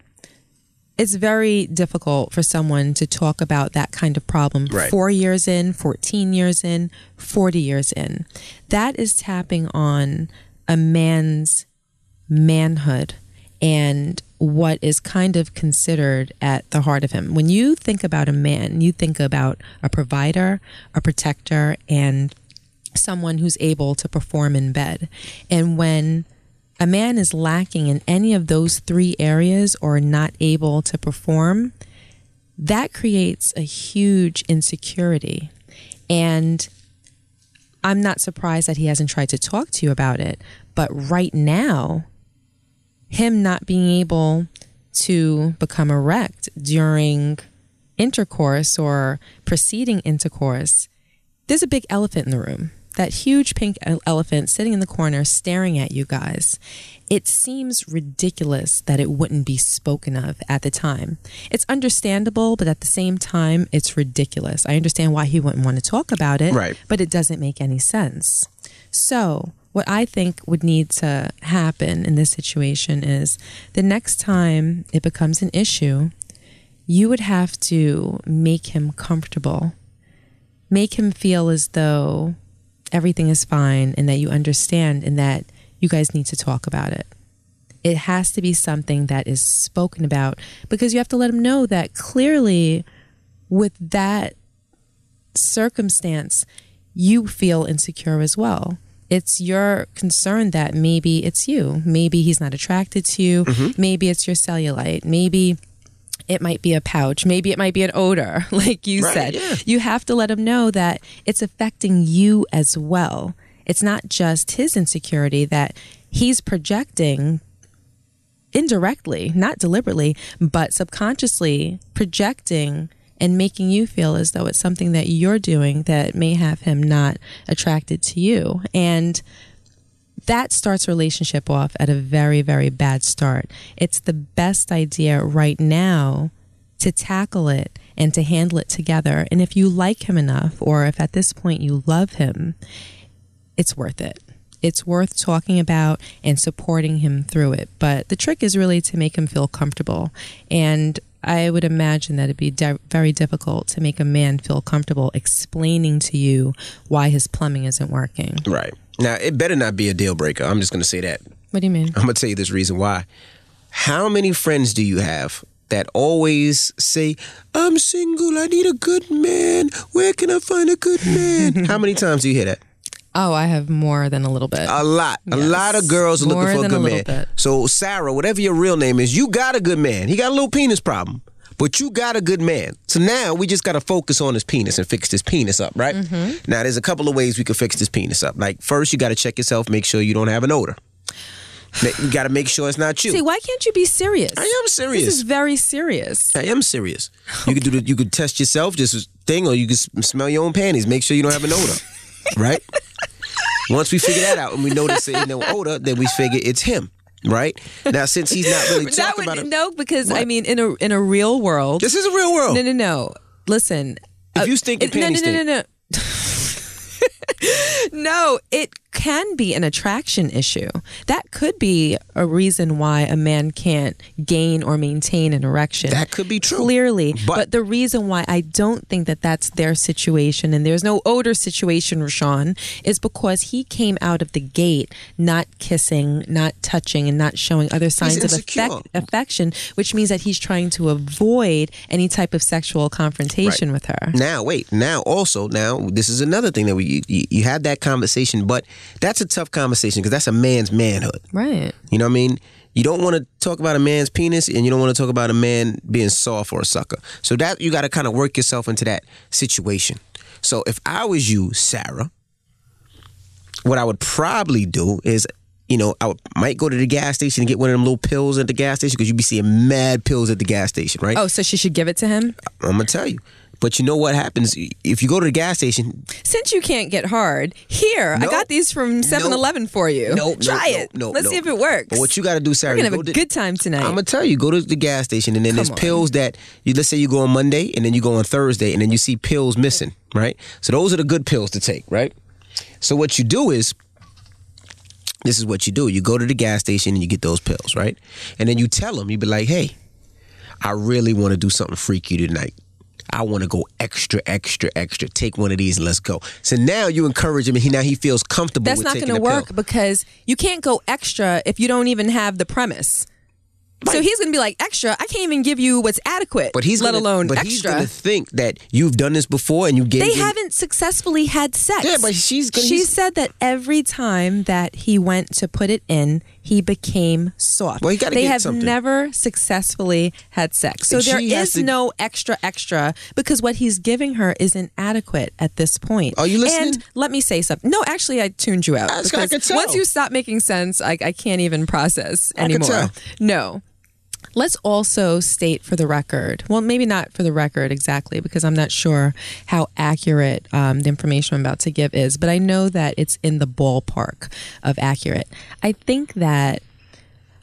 it's very difficult for someone to talk about that kind of problem. Right. Four years in, 14 years in, 40 years in. That is tapping on a man's manhood and what is kind of considered at the heart of him. When you think about a man, you think about a provider, a protector, and someone who's able to perform in bed. And when a man is lacking in any of those three areas or not able to perform, that creates a huge insecurity. And I'm not surprised that he hasn't tried to talk to you about it. But right now, him not being able to become erect during intercourse or preceding intercourse, there's a big elephant in the room. That huge pink elephant sitting in the corner staring at you guys. It seems ridiculous that it wouldn't be spoken of at the time. It's understandable, but at the same time, it's ridiculous. I understand why he wouldn't want to talk about it, right. but it doesn't make any sense. So, what I think would need to happen in this situation is the next time it becomes an issue, you would have to make him comfortable, make him feel as though everything is fine and that you understand and that you guys need to talk about it. It has to be something that is spoken about because you have to let him know that clearly, with that circumstance, you feel insecure as well it's your concern that maybe it's you. Maybe he's not attracted to you. Mm-hmm. Maybe it's your cellulite. Maybe it might be a pouch. Maybe it might be an odor, like you right, said. Yeah. You have to let him know that it's affecting you as well. It's not just his insecurity that he's projecting indirectly, not deliberately, but subconsciously projecting and making you feel as though it's something that you're doing that may have him not attracted to you. And that starts relationship off at a very, very bad start. It's the best idea right now to tackle it and to handle it together. And if you like him enough, or if at this point you love him, it's worth it. It's worth talking about and supporting him through it. But the trick is really to make him feel comfortable. And I would imagine that it'd be de- very difficult to make a man feel comfortable explaining to you why his plumbing isn't working. Right. Now, it better not be a deal breaker. I'm just going to say that. What do you mean? I'm going to tell you this reason why. How many friends do you have that always say, I'm single, I need a good man. Where can I find a good man? How many times do you hear that? Oh, I have more than a little bit. A lot. Yes. A lot of girls are more looking for a good a man. Bit. So, Sarah, whatever your real name is, you got a good man. He got a little penis problem. But you got a good man. So now we just got to focus on his penis and fix this penis up, right? Mm-hmm. Now, there's a couple of ways we could fix this penis up. Like, first, you got to check yourself, make sure you don't have an odor. You got to make sure it's not you. See, why can't you be serious? I am serious. This is very serious. I am serious. You could do the, you could test yourself, just thing, or you could smell your own panties. Make sure you don't have an odor, right? Once we figure that out and we notice it ain't no odor, then we figure it's him, right? Now, since he's not really talking would about it, no, because I mean, in a in a real world, this is a real world. no, no, no. Listen, If uh, you stink, your no, no, no, no, no. no, it can be an attraction issue. That could be a reason why a man can't gain or maintain an erection. That could be true. Clearly. But- But, the reason why I don't think that that's their situation and there's no odor situation, RaaShaun, is because he came out of the gate not kissing, not touching, and not showing other signs of affect, affection, which means that he's trying to avoid any type of sexual confrontation with her. Now, wait. Now, also, now this is another thing that we you, you had that conversation, but that's a tough conversation because that's a man's manhood. Right. You know what I mean? You don't want to talk about a man's penis, and you don't want to talk about a man being soft or a sucker. So that you got to kind of work yourself into that situation. So if I was you, Sarah, what I would probably do is, you know, I would, might go to the gas station and get one of them little pills at the gas station because you be seeing mad pills at the gas station, right? Oh, so she should give it to him? I'm gonna tell you. But you know what happens if you go to the gas station? Since you can't get hard, here, I got these from 7 Eleven for you. No, no, Try no, it. no, Let's see if it works. But what you got to do, Sarah? We're to have a to- good time tonight. I'm gonna tell you, go to the gas station, and then there's on. pills that you. Let's say you go on Monday, and then you go on Thursday, and then you see pills missing, right? So those are the good pills to take, right? So what you do is, this is what you do: you go to the gas station and you get those pills, right? And then you tell them, you be like, "Hey, I really want to do something freaky tonight." I want to go extra, extra, extra. Take one of these and let's go. So now you encourage him, and he now he feels comfortable. That's with not going to the pill. work because you can't go extra if you don't even have the premise. So he's going to be like, extra, I can't even give you what's adequate, But he's let gonna, alone but he's extra. gonna think that you've done this before and you gave. they him- haven't successfully had sex. Yeah, but she's gonna- She said that every time that he went to put it in, he became soft. Well, he gotta they have something. never successfully had sex. So And there has to- no extra extra because what he's giving her is inadequate at this point. Are you listening? And let me say something. No, actually I tuned you out. I because once you stop making sense, I, I can't even process anymore. No. Let's also state for the record, well, maybe not for the record exactly, because I'm not sure how accurate um, the information I'm about to give is, but I know that it's in the ballpark of accurate. I think that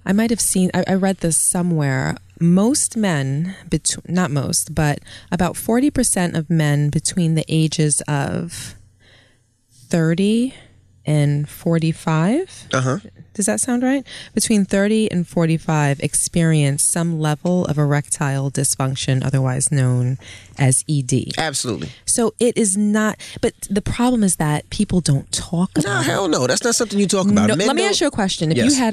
I might have seen, I, I read this somewhere. Most men, between, not most, but about 40% of men between the ages of 30 and 45 Uh huh. does that sound right? Between 30 and 45 experience some level of erectile dysfunction, otherwise known as ED. Absolutely. So it is not, but the problem is that people don't talk about it. hell no. That's not something you talk about. No, let me ask you a question. If Yes. you had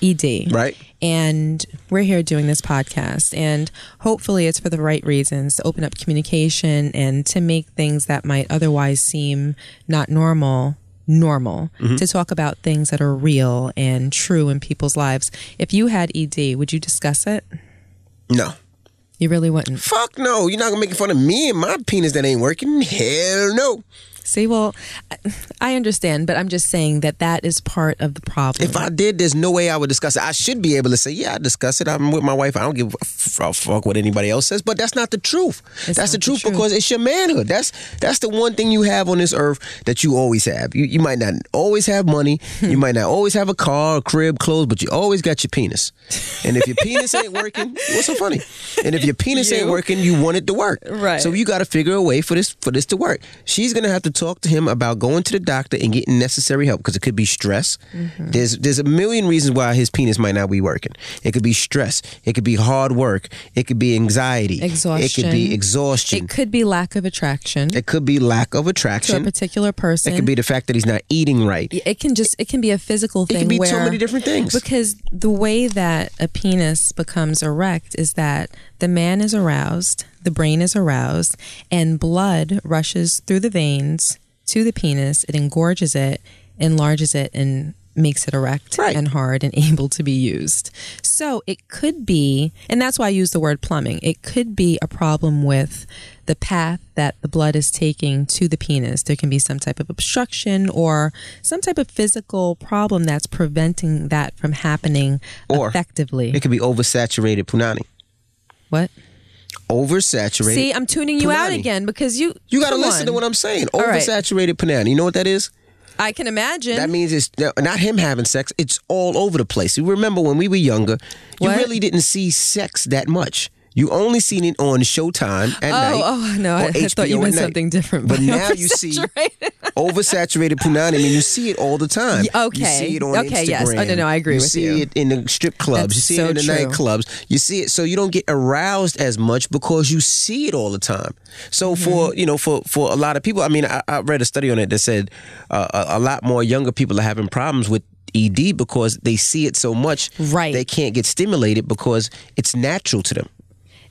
ED, Right. and we're here doing this podcast, and hopefully it's for the right reasons to open up communication and to make things that might otherwise seem not normal normal Mm-hmm. to talk about things that are real and true in people's lives if you had ed would you discuss it No. you really wouldn't Fuck no. You're not gonna make fun of me and my penis that ain't working. Hell no. See well I- understand but i'm just saying that that is part of the problem If I did, there's no way I would discuss it. I should be able to say, yeah, I discuss it. I'm with my wife. I don't give a fuck what anybody else says. But that's not the truth. It's that's the not the truth truth. because it's your manhood. That's that's the one thing you have on this earth that you always have. You you might not always have money. you might not always have a car, a crib, clothes, but you always got your penis. And if your penis ain't working, what's so funny? And if your penis ain't working, you want it to work. Right. So you got to figure a way for this for this to work. She's gonna have to talk to him about going to the doctor and getting necessary help because it could be stress. Mm-hmm. There's there's a million reasons why his penis might not be working. It could be stress. It could be hard work. It could be anxiety. Exhaustion. It could be exhaustion. it could be lack of attraction It could be lack of attraction to a particular person It could be the fact that he's not eating right. it can just it can be a physical thing. It can be where so many different things. because the way that a penis becomes erect is that the man is aroused the brain is aroused and blood rushes through the veins to the penis it engorges it enlarges it and makes it erect Right. and hard and able to be used. So it could be, and that's why I use the word plumbing, it could be a problem with the path that the blood is taking to the penis. There can be some type of obstruction or some type of physical problem that's preventing that from happening Or effectively. It could be oversaturated punani. What? Oversaturated. See, I'm tuning you out again because you You got to listen on. to what I'm saying. All right. Oversaturated punani. You know what that is? I can imagine. That means it's not him having sex. It's all over the place. You remember when we were younger, you What? really didn't see sex that much. You only seen it on Showtime at Oh, night. oh no! I, I thought you meant something different. But now you see oversaturated. punani. I mean, you see it all the time. Okay. You see it on Okay, yes. Oh, Instagram. no, no, I agree you with see you. See it in the strip clubs. That's you see so it in the true. nightclubs. You see it, so you don't get aroused as much because you see it all the time. So Mm-hmm. for you know, for for a lot of people, I mean, I, I read a study on it that said uh, a, a lot more younger people are having problems with. ED because they see it so much, Right. They can't get stimulated because it's natural to them.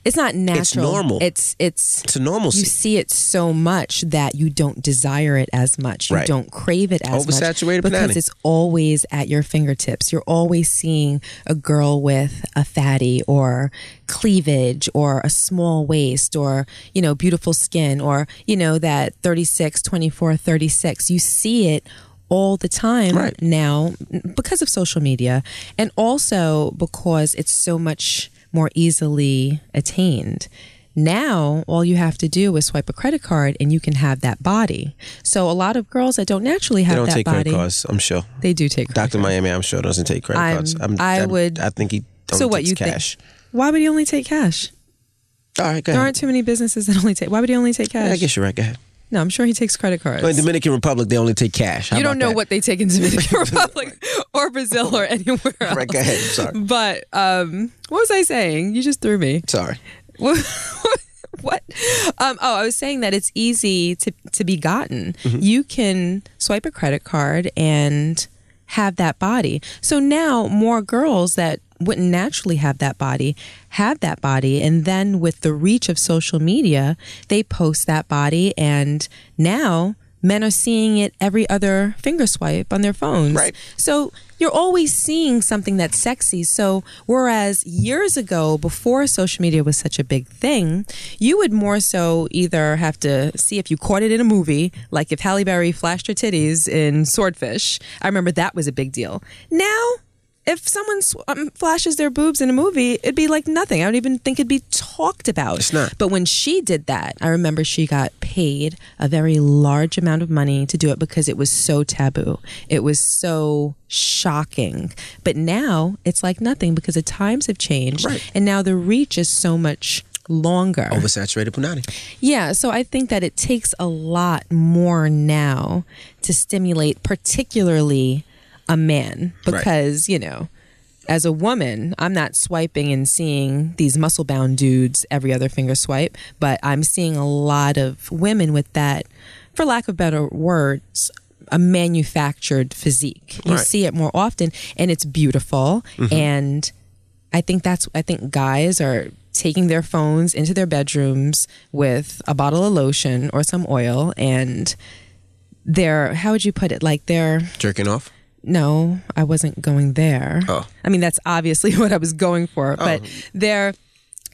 It's not natural. It's normal. It's it's It's a normalcy. you see it so much that you don't desire it as much. You Right. don't crave it as Oversaturated much because banana. it's always at your fingertips. You're always seeing a girl with a fatty or cleavage or a small waist or, you know, beautiful skin or, you know, that 36, 24, 36. You see it all the time Right. now because of social media and also because it's so much more easily attained. Now, all you have to do is swipe a credit card and you can have that body. So, a lot of girls that don't naturally have They don't that take body, credit cards. I'm sure. they do take credit Doctor Miami, I'm sure doesn't take credit I'm- cards. I'm, I would- I think he. Only So, what takes you cash. think? Why would he only take cash? All right, go There aren't too many businesses that only take. Why would he only take Yeah, cash? I guess you're right. Go ahead. No, I'm sure he takes credit cards. Well, in Dominican Republic, they only take cash. How you don't know that? what they take in Dominican Republic or Brazil or anywhere else. Right, go ahead. I'm sorry. But um, what was I saying? You just threw me. Sorry. what? Um, oh, I was saying that it's easy to to be gotten. You can swipe a credit card and have that body. So now more girls that wouldn't naturally have that body have that body and then with the reach of social media they post that body and now men are seeing it every other finger swipe on their phones Right. so you're always seeing something that's sexy. So whereas years ago, before social media was such a big thing, you would more so either have to see if you caught it in a movie, like if Halle Berry flashed her titties in Swordfish. I remember that was a big deal. Now. If someone sw- um, flashes their boobs in a movie, it'd be like nothing. I don't even think it'd be talked about. It's not. But when she did that, I remember she got paid a very large amount of money to do it because it was so taboo. It was so shocking. But now it's like nothing because the times have changed. Right. And now the reach is so much longer. Oversaturated punani. Yeah, so I think that it takes a lot more now to stimulate, particularly a man, Right. because, you know, as a woman, I'm not swiping and seeing these muscle bound dudes every other finger swipe, but I'm seeing a lot of women with that, for lack of better words, a manufactured physique. You Right. see it more often, and it's beautiful. Mm-hmm. And I think that's I think guys are taking their phones into their bedrooms with a bottle of lotion or some oil and they're how would you put it like they're Jerking off. No I wasn't going there Oh. I mean that's obviously what I was going for but they're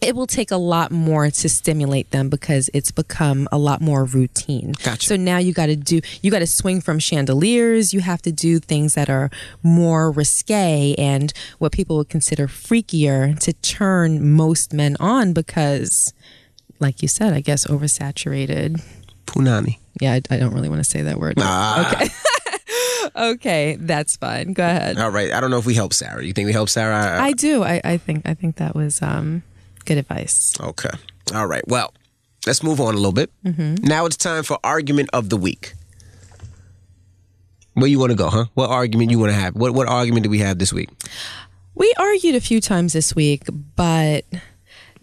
it will take a lot more to stimulate them because it's become a lot more routine. Gotcha. So now you got to do, you got to swing from chandeliers. You have to do things that are more risque and what people would consider freakier to turn most men on because, like you said, I guess oversaturated. Punani. Yeah, I, I don't really want to say that word. Ah. Okay. okay, that's fine. Go ahead. All right. I don't know if we help Sarah. You think we help Sarah? I- I do. I, I think I think that was um, good advice. Okay. All right. Well, let's move on a little bit. Mm-hmm. Now it's time for argument of the week. Where you want to go, huh? What argument you want to have? What what argument do we have this week? We argued a few times this week, but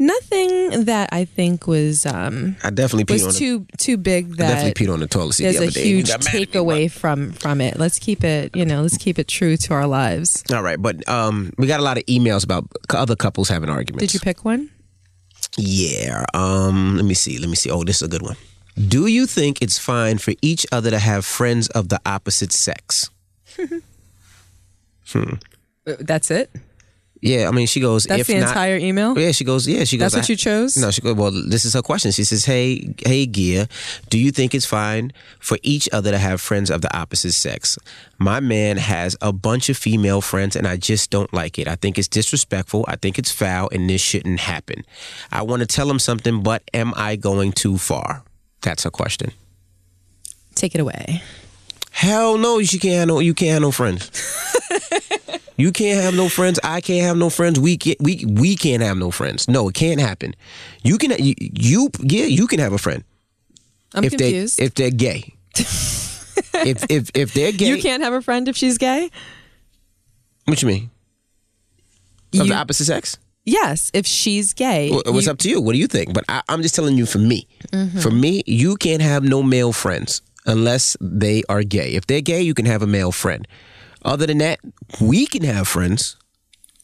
nothing that I think was um, I definitely peed on was the, too too big I that definitely peed on the toilet seat there's the a other day. You huge got mad at me, takeaway from from it. Let's keep it, you know, let's keep it true to our lives. All right, but um, we got a lot of emails about other couples having arguments. Did you pick one? Yeah. Um. Let me see. Let me see. Oh, this is a good one. Do you think it's fine for each other to have friends of the opposite sex? hmm. That's it. Yeah, I mean, she goes. That's if the not, entire email. Yeah, she goes. Yeah, she goes. That's what you chose. No, she goes. Well, this is her question. She says, "Hey, hey, Gia, do you think it's fine for each other to have friends of the opposite sex? My man has a bunch of female friends, and I just don't like it. I think it's disrespectful. I think it's foul, and this shouldn't happen. I want to tell him something, but am I going too far? That's her question. Take it away. Hell no, you can't no. You can't have no friends. you can't have no friends. I can't have no friends. We can't. We we can't have no friends. No, it can't happen. You can. You, you yeah. You can have a friend I'm if confused. they if they're gay. if if if they're gay, you can't have a friend if she's gay. What you mean? Of You- the opposite sex? Yes, if she's gay. Well, It's you- up to you. What do you think? But I, I'm just telling you. For me, Mm-hmm. for me, you can't have no male friends unless they are gay. If they're gay, you can have a male friend. Other than that, we can have friends.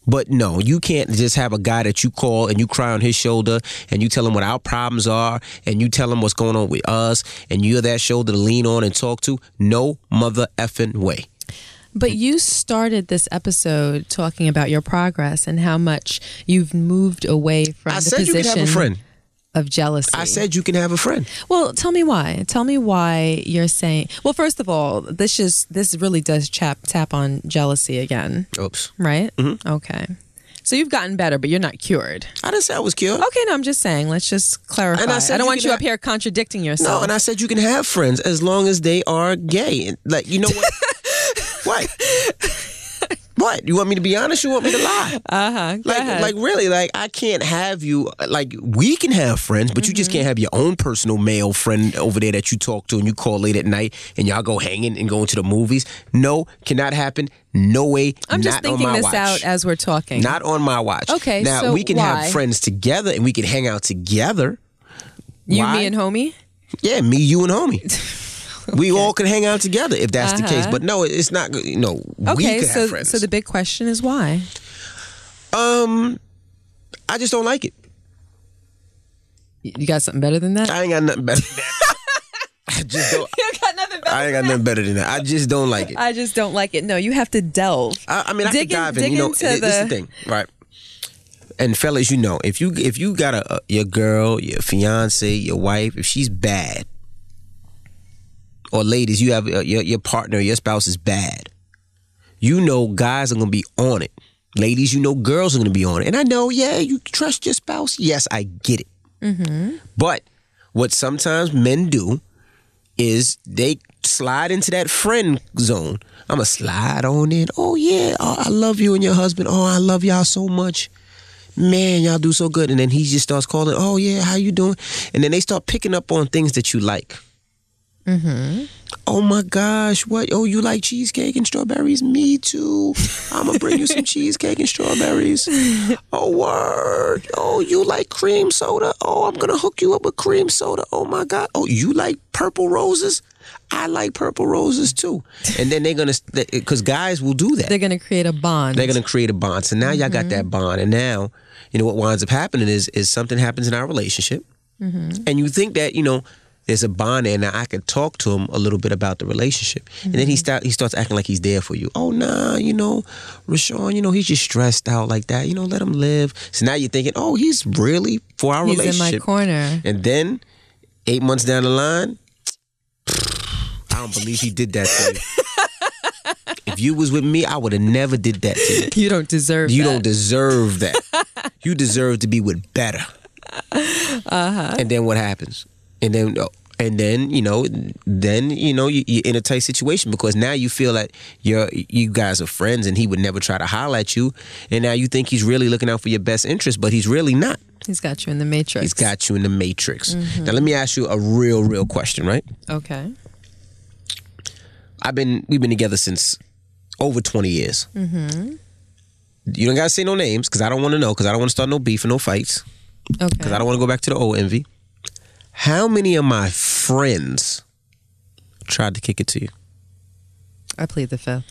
But no, you can't just have a guy that you call and you cry on his shoulder and you tell him what our problems are and you tell him what's going on with us and you're that shoulder to lean on and talk to. No mother effing way. But you started this episode talking about your progress and how much you've moved away from I the said you position can have a friend. Of jealousy. I said you can have a friend. Well, tell me why. Tell me why you're saying. Well, first of all, this is this really does chap tap on jealousy again, Oops. right? Mm-hmm. Okay. So you've gotten better, but you're not cured. I didn't say I was cured. Okay, no, I'm just saying. Let's just clarify. And I I, don't want you up here contradicting yourself. No, and I said you can have friends as long as they are gay. Like, you know what? what? What? You want me to be honest? You want me to lie? uh huh. Like, like really? Like, I can't have you. Like, we can have friends, but you just Mm-hmm. can't have your own personal male friend over there that you talk to and you call late at night and y'all go hanging and going to the movies. No, cannot happen. No way. I'm just thinking this watch. out as we're talking. Not on my watch. Okay, Now so we can why? have friends together and we can hang out together. you, Why? me, and homie. Yeah, me, you, and homie. We all can hang out together if that's the case. Uh-huh. But no, it's not. You know, we Okay, could so have friends. so the big question is why. um, I just don't like it. You got something better than that? I ain't got nothing better than that. I just don't. you got nothing better. I ain't got nothing better than that. I just don't like it. I just don't like it. No, you have to delve. I, I mean, I Dig could in- dive in. You know, into this is the- the thing, right? And fellas, you know, if you if you got a, a your girl, your fiance, your wife, if she's bad, or ladies, you have uh, your your partner, your spouse is bad. You know, guys are gonna be on it. Ladies, you know, girls are gonna be on it. And I know, yeah, you trust your spouse. Yes, I get it. But what sometimes men do is they slide into that friend zone. I'm gonna slide on in. Oh yeah, oh, I love you and your husband. Oh, I love y'all so much. Man, y'all do so good. And then he just starts calling. Oh yeah, how you doing? And then they start picking up on things that you like. Mm-hmm. Oh my gosh, what? Oh, you like cheesecake and strawberries? Me too. I'm gonna bring you some cheesecake and strawberries. Oh, word. Oh, you like cream soda? Oh, I'm gonna hook you up with cream soda. Oh my God. Oh, you like purple roses? I like purple roses too. And then they're gonna, because guys will do that. They're to create a bond. They're gonna create a bond. So now y'all got mm-hmm. that bond, and now you know what winds up happening is is something happens in our relationship, mm-hmm. and you think that you know there's a bond there, and now I could talk to him a little bit about the relationship, and then he start he starts acting like he's there for you. Oh nah, you know, RaaShaun, you know he's just stressed out like that. You know, let him live. So now you're thinking, oh, he's really for our relationship. He's in my corner. And then eight months down the line, I don't believe he did that to you. if you was with me, I would have never did that to you. You don't deserve You that. don't deserve that. you deserve to be with better. Uh-huh. And then what happens? And then and then you know, then you know you, you're in a tight situation because now you feel that you're you guys are friends and he would never try to holler at you, and now you think he's really looking out for your best interest, but he's really not. He's got you in the matrix. He's got you in the matrix. Mm-hmm. Now let me ask you a real, real question, right? Okay. I've been we've been together since over twenty years. Mm-hmm. You don't gotta say no names because I don't want to know because I don't want to start no beef and no fights Okay. because I don't want to go back to the old envy. How many of my friends tried to kick it to you? I plead the fifth.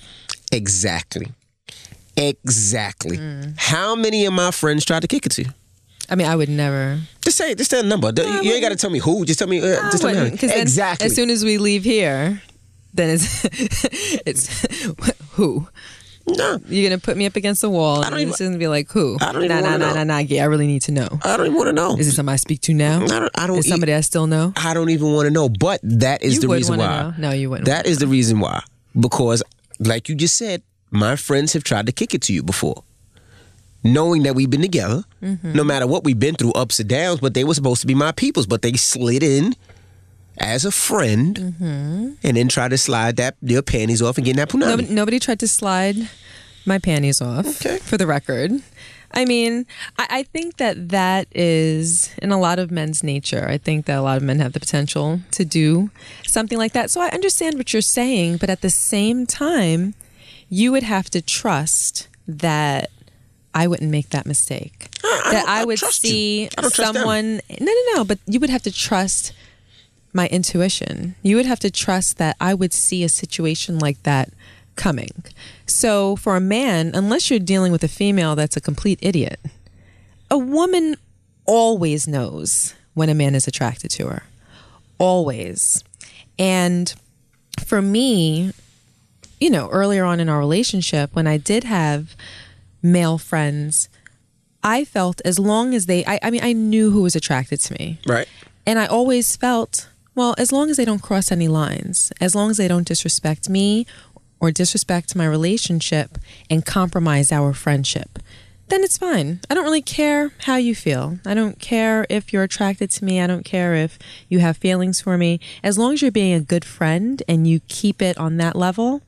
Exactly. Exactly. Mm. How many of my friends tried to kick it to you? I mean, I would never. Just say, just say a number. you ain't got to tell me who. Just tell me. Uh, just tell me. Exactly. as soon as we leave here, then it's it's who. No, You're gonna put me up against the wall. I don't and even- gonna be like, who? I don't even nah, nah, nah, know. nah, nah, yeah, I really need to know. I don't even want to know. Is it somebody I speak to now? I don't. I don't. Is somebody I still know? I don't even want to know. But that is You the reason why. know. No, you wouldn't That is the reason why. Because, like you just said, my friends have tried to kick it to you before, knowing that we've been together, Mm-hmm. no matter what we've been through, ups and downs. But they were supposed to be my peoples, but they slid in as a friend, Mm-hmm. and then try to slide that their panties off and get that punani. Nobody, nobody tried to slide my panties off. Okay. For the record, I mean, I, I think that that is in a lot of men's nature. I think that a lot of men have the potential to do something like that. So I understand what you're saying, but at the same time, you would have to trust that I wouldn't make that mistake. I that don't- I I would see I don't trust them. someone. No, no, no. But you would have to trust my intuition. You would have to trust that I would see a situation like that coming. So for a man, unless you're dealing with a female that's a complete idiot, a woman always knows when a man is attracted to her. Always. And for me, you know, earlier on in our relationship, when I did have male friends, I felt as long as they, I, I mean, I knew who was attracted to me. right? And I always felt, well, as long as they don't cross any lines, as long as they don't disrespect me or disrespect my relationship and compromise our friendship, then it's fine. I don't really care how you feel. I don't care if you're attracted to me. I don't care if you have feelings for me. As long as you're being a good friend and you keep it on that level,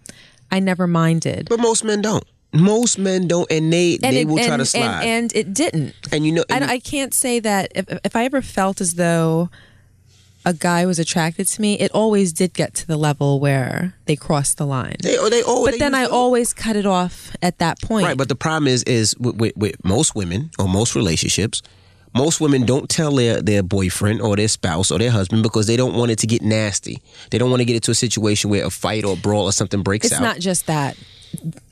I never minded. But most men don't. Most men don't, and they And they it- will try to slide. And, and it didn't. And you know, I, I can't say that if, if I ever felt as though a guy was attracted to me, it always did get to the level where they crossed the line. they, they, oh, but then I them. always cut it off at that point. Right, but the problem is, is with, with, with most women or most relationships, most women don't tell their, their boyfriend or their spouse or their husband because they don't want it to get nasty. They don't want to get into a situation where a fight or a brawl or something breaks it's out. It's not just that.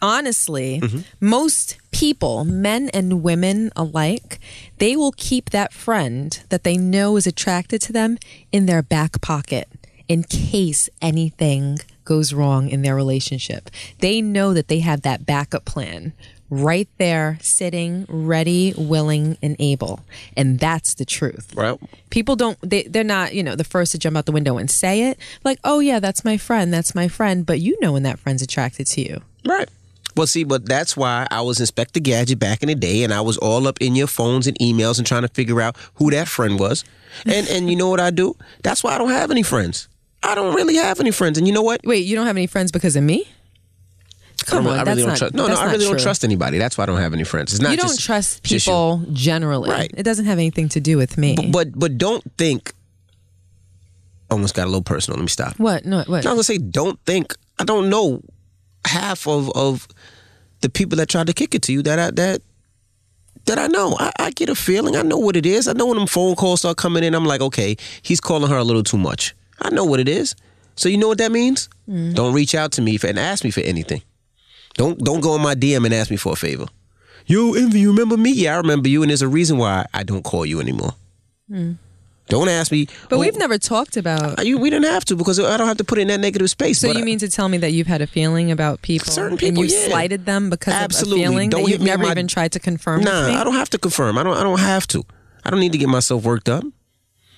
Honestly, Mm-hmm. most people, men and women alike, they will keep that friend that they know is attracted to them in their back pocket in case anything goes wrong in their relationship. They know that they have that backup plan right there, sitting, ready, willing, and able. And that's the truth. right? People don't they they're not, you know, the first to jump out the window and say it. Like, "Oh yeah, that's my friend. That's my friend." But you know when that friend's attracted to you. Right. Well, see, but that's why I was Inspector Gadget back in the day, and I was all up in your phones and emails and trying to figure out who that friend was. And and you know what I do? That's why I don't have any friends. I don't really have any friends. And you know what? Wait, you don't have any friends because of me? Come on, I that's really don't not, trust. No, no, I really don't trust anybody. That's why I don't have any friends. It's not You don't just- trust people generally. Right. It doesn't have anything to do with me. But but don't think. Almost got a little personal. Let me stop. what? No, what? I was gonna say, don't think. I don't know half of of the people that tried to kick it to you that I that that I know. I, I get a feeling. I know what it is. I know when them phone calls start coming in. I'm like, okay, he's calling her a little too much. I know what it is. So you know what that means? Mm. Don't reach out to me for, and ask me for anything. Don't don't go in my DM and ask me for a favor. Yo, Envy, you remember me? Yeah, I remember you, and there's a reason why I don't call you anymore. Mm. Don't ask me. but oh, we've never talked about you, we didn't have to because I don't have to put in that negative space. So you I- mean to tell me that you've had a feeling about people, Certain people, and you yeah. slighted them because Absolutely. of a feeling Don't that you've in never my- even tried to confirm Nah? I don't have to confirm. I don't. I don't have to. I don't need to get myself worked up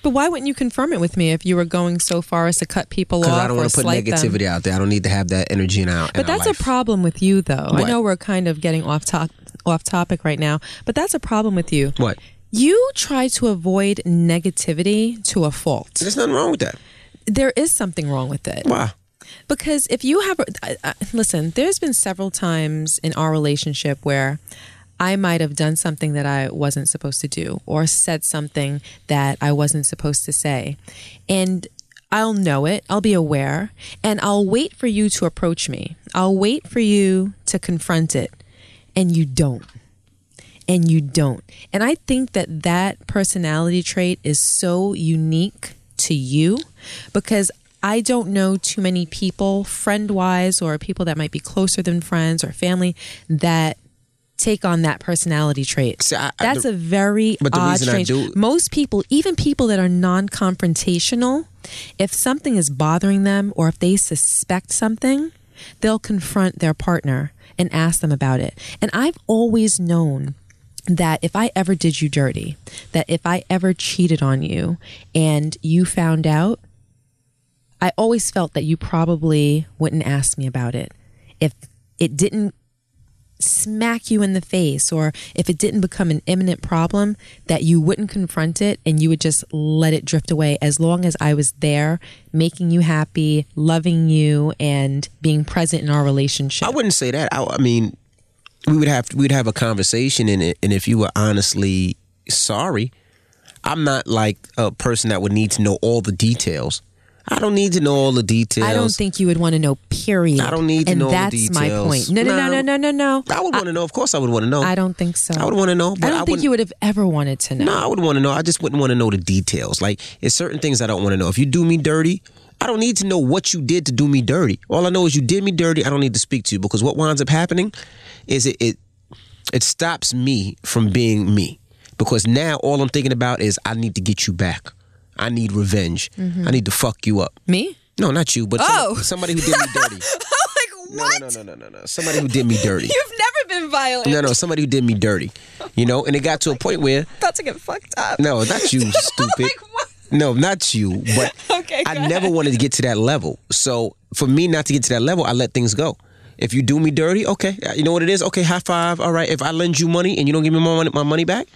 But why wouldn't you confirm it with me if you were going so far as to cut people off because I don't want to put slight them? negativity out there. I don't need to have that energy in our. in But our that's life. a problem with you, though. I know we're kind of getting off top off topic right now, but that's a problem with you. What? You try to avoid negativity to a fault. There's nothing wrong with that. There is something wrong with it. Why? Because if you have, I, I, listen, there's been several times in our relationship where I might have done something that I wasn't supposed to do or said something that I wasn't supposed to say. And I'll know it, I'll be aware, and I'll wait for you to approach me. I'll wait for you to confront it, and you don't. And you don't. And I think that that personality trait is so unique to you because I don't know too many people, friend wise, or people that might be closer than friends or family, that take on that personality trait. See, I- I- That's the- a very but the odd, reason I do- Most people, even people that are non confrontational, if something is bothering them or if they suspect something, they'll confront their partner and ask them about it. And I've always known that if I ever did you dirty, that if I ever cheated on you and you found out, I always felt that you probably wouldn't ask me about it. If it didn't smack you in the face or if it didn't become an imminent problem that you wouldn't confront it and you would just let it drift away as long as I was there making you happy, loving you and being present in our relationship. I wouldn't say that. I, I mean, we would have we'd have a conversation in it and if you were honestly sorry, I'm not like a person that would need to know all the details. I don't need to know all the details. I don't think you would want to know. Period. I don't need to and know all the that's my details. point. No, no, no, no, No. no, no, no. I would want to know. Of course, I would want to know. I don't think so. I would want to know. But I don't think wouldn't- you would have ever wanted to know. No, I would want to know. I just wouldn't want to know the details. Like, it's certain things I don't want to know. If you do me dirty, I don't need to know what you did to do me dirty. All I know is you did me dirty. I don't need to speak to you because what winds up happening is it it, it stops me from being me because now all I'm thinking about is I need to get you back. I need revenge. Mm-hmm. I need to fuck you up. Me? No, not you, but Oh. somebody who did me dirty. Oh. Like No, no, no, no, no, no. Somebody who did me dirty. You've never been violent. No, no, somebody who did me dirty. You know, and it got to a point where About to get fucked up. no, not you, stupid. Like what? No, not you. But Okay, I go never ahead. wanted to get to that level. So for me not to get to that level, I let things go. If you do me dirty, okay, you know what it is. Okay, high five. All right. If I lend you money and you don't give me my money, my money back,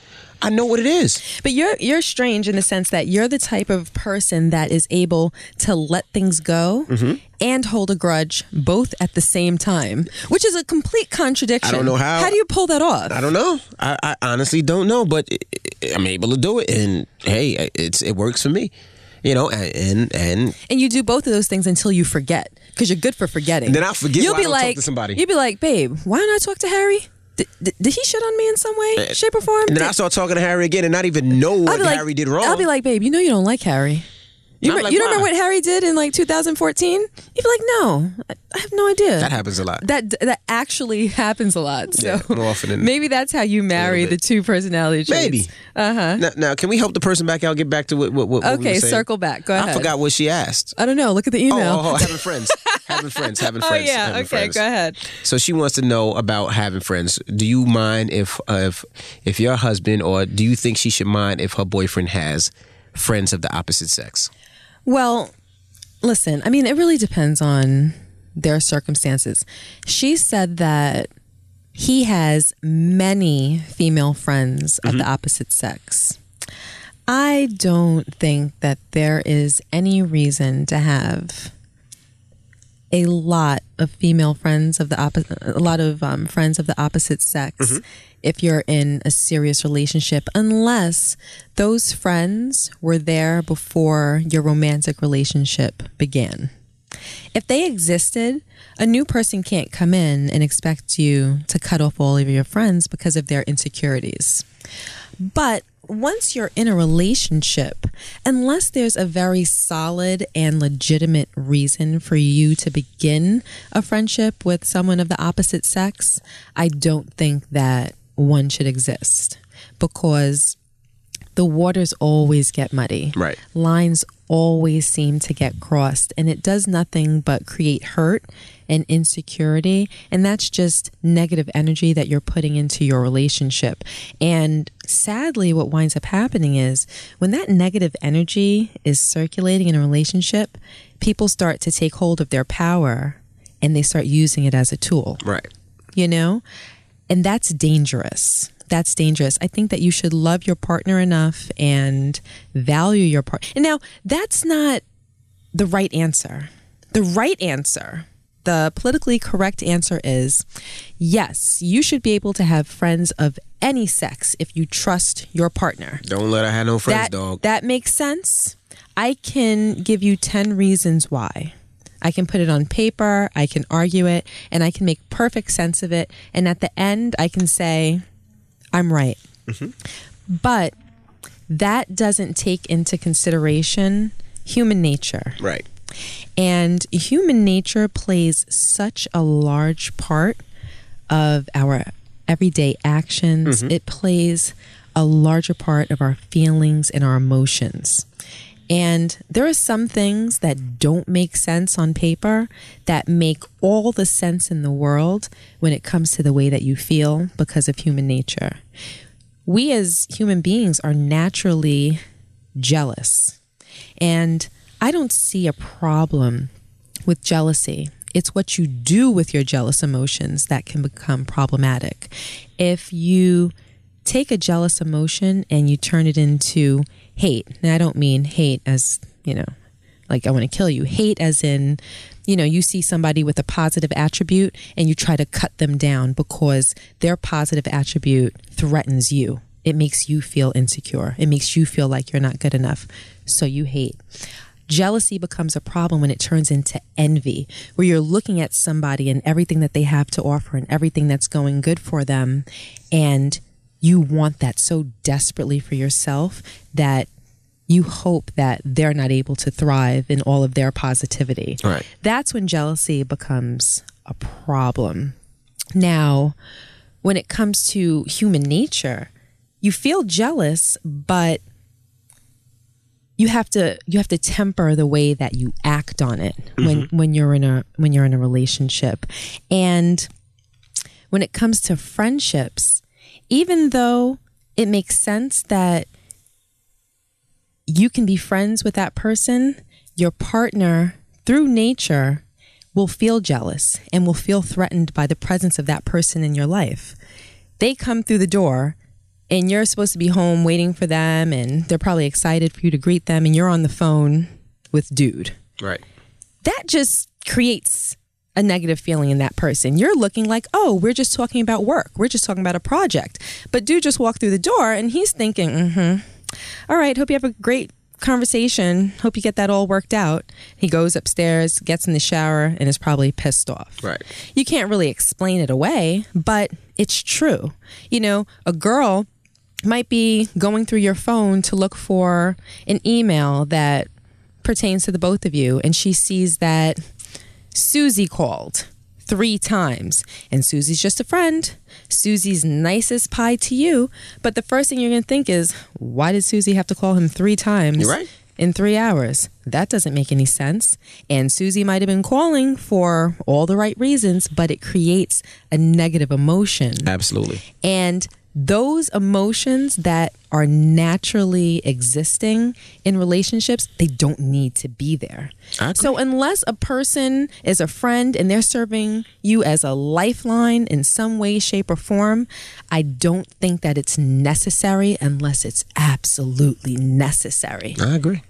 I know what it is. But you're you're strange in the sense that you're the type of person that is able to let things go Mm-hmm. and hold a grudge both at the same time, which is a complete contradiction. I don't know how- How do you pull that off? I don't know. I, I honestly don't know, but I'm able to do it, and hey, it's it works for me. You know, and and, and and you do both of those things until you forget because you're good for forgetting. Then I'll forget You'll why I be like, to somebody. You'll be like, babe, why don't I talk to Harry? Did, did, did he shit on me in some way, shape, or form? and then Did- I start talking to Harry again, and not even know what like, Harry did wrong. I'll be like, babe, you know you don't like Harry. You, I'm re- like, you don't why? remember what Harry did in like 2014? You'd be like, no, I, I have no idea. that happens a lot. That that actually happens a lot. So Yeah, more often than- maybe that's how you marry the two personality traits. Maybe. Uh huh. Now, now, can we help the person back out? Get back to what? what, what we Okay, were circle back. Go ahead. I forgot what she asked. I don't know. Look at the Oh, email. oh, oh, having friends, having friends, having friends. Oh, friends. yeah. having Okay. friends. Go ahead. So she wants to know about having friends. Do you mind if uh, if if your husband, or do you think she should mind if her boyfriend has friends of the opposite sex? Well, listen, I mean, it really depends on their circumstances. She said that he has many female friends of the mm-hmm. opposite sex. I don't think that there is any reason to have a lot of female friends of the opposite, a lot of um, friends of the opposite sex if you're in a serious relationship, unless those friends were there before your romantic relationship began. If they existed, a new person can't come in and expect you to cut off all of your friends because of their insecurities. But once you're in a relationship, unless there's a very solid and legitimate reason for you to begin a friendship with someone of the opposite sex, I don't think that one should exist because the waters always get muddy. Right. Lines always seem to get crossed, and it does nothing but create hurt and insecurity. And that's just negative energy that you're putting into your relationship. And sadly, what winds up happening is when that negative energy is circulating in a relationship, people start to take hold of their power and they start using it as a tool Right. you know? And that's dangerous. That's dangerous. I think that you should love your partner enough and value your partner. And now, that's not the right answer. The right answer, the politically correct answer is yes, you should be able to have friends of any sex if you trust your partner Don't let her have no friends, that, dog. That makes sense. I can give you 10 reasons why. I can put it on paper, I can argue it, and I can make perfect sense of it. And at the end, I can say, I'm right. Mm-hmm. But that doesn't take into consideration human nature. right. And human nature plays such a large part of our everyday actions. Mm-hmm. It plays a larger part of our feelings and our emotions. And there are some things that don't make sense on paper that make all the sense in the world when it comes to the way that you feel because of human nature. We as human beings are naturally jealous. And I don't see a problem with jealousy. It's what you do with your jealous emotions that can become problematic. If you take a jealous emotion and you turn it into hate, and I don't mean hate as, you know, like I want to kill you, hate as in, you know, you see somebody with a positive attribute and you try to cut them down because their positive attribute threatens you. It makes you feel insecure. It makes you feel like you're not good enough. So you hate. Jealousy becomes a problem when it turns into envy, where you're looking at somebody and everything that they have to offer and everything that's going good for them. And you want that so desperately for yourself that you hope that they're not able to thrive in all of their positivity. Right. That's when jealousy becomes a problem. Now, when it comes to human nature, you feel jealous, but you have to you have to temper the way that you act on it when mm-hmm. when you're in a when you're in a relationship. And when it comes to friendships, even though it makes sense that you can be friends with that person, your partner through nature will feel jealous and will feel threatened by the presence of that person in your life. They come through the door and you're supposed to be home waiting for them and they're probably excited for you to greet them and you're on the phone with dude. Right. That just creates a negative feeling in that person. You're looking like, oh, we're just talking about work. We're just talking about a project. But dude just walked through the door and he's thinking, mm-hmm. All right, hope you have a great conversation. Hope you get that all worked out. He goes upstairs, gets in the shower, and is probably pissed off. Right. You can't really explain it away, but it's true. You know, a girl might be going through your phone to look for an email that pertains to the both of you, and she sees that Susie called three times, and Susie's just a friend. Susie's nicest pie to you, but the first thing you're going to think is, why did Susie have to call him three times? You're right. In three hours. That doesn't make any sense. And Susie might have been calling for all the right reasons, but it creates a negative emotion. Absolutely. And those emotions that are naturally existing in relationships, they don't need to be there. So, unless a person is a friend and they're serving you as a lifeline in some way, shape, or form, I don't think that it's necessary unless it's absolutely necessary. I agree.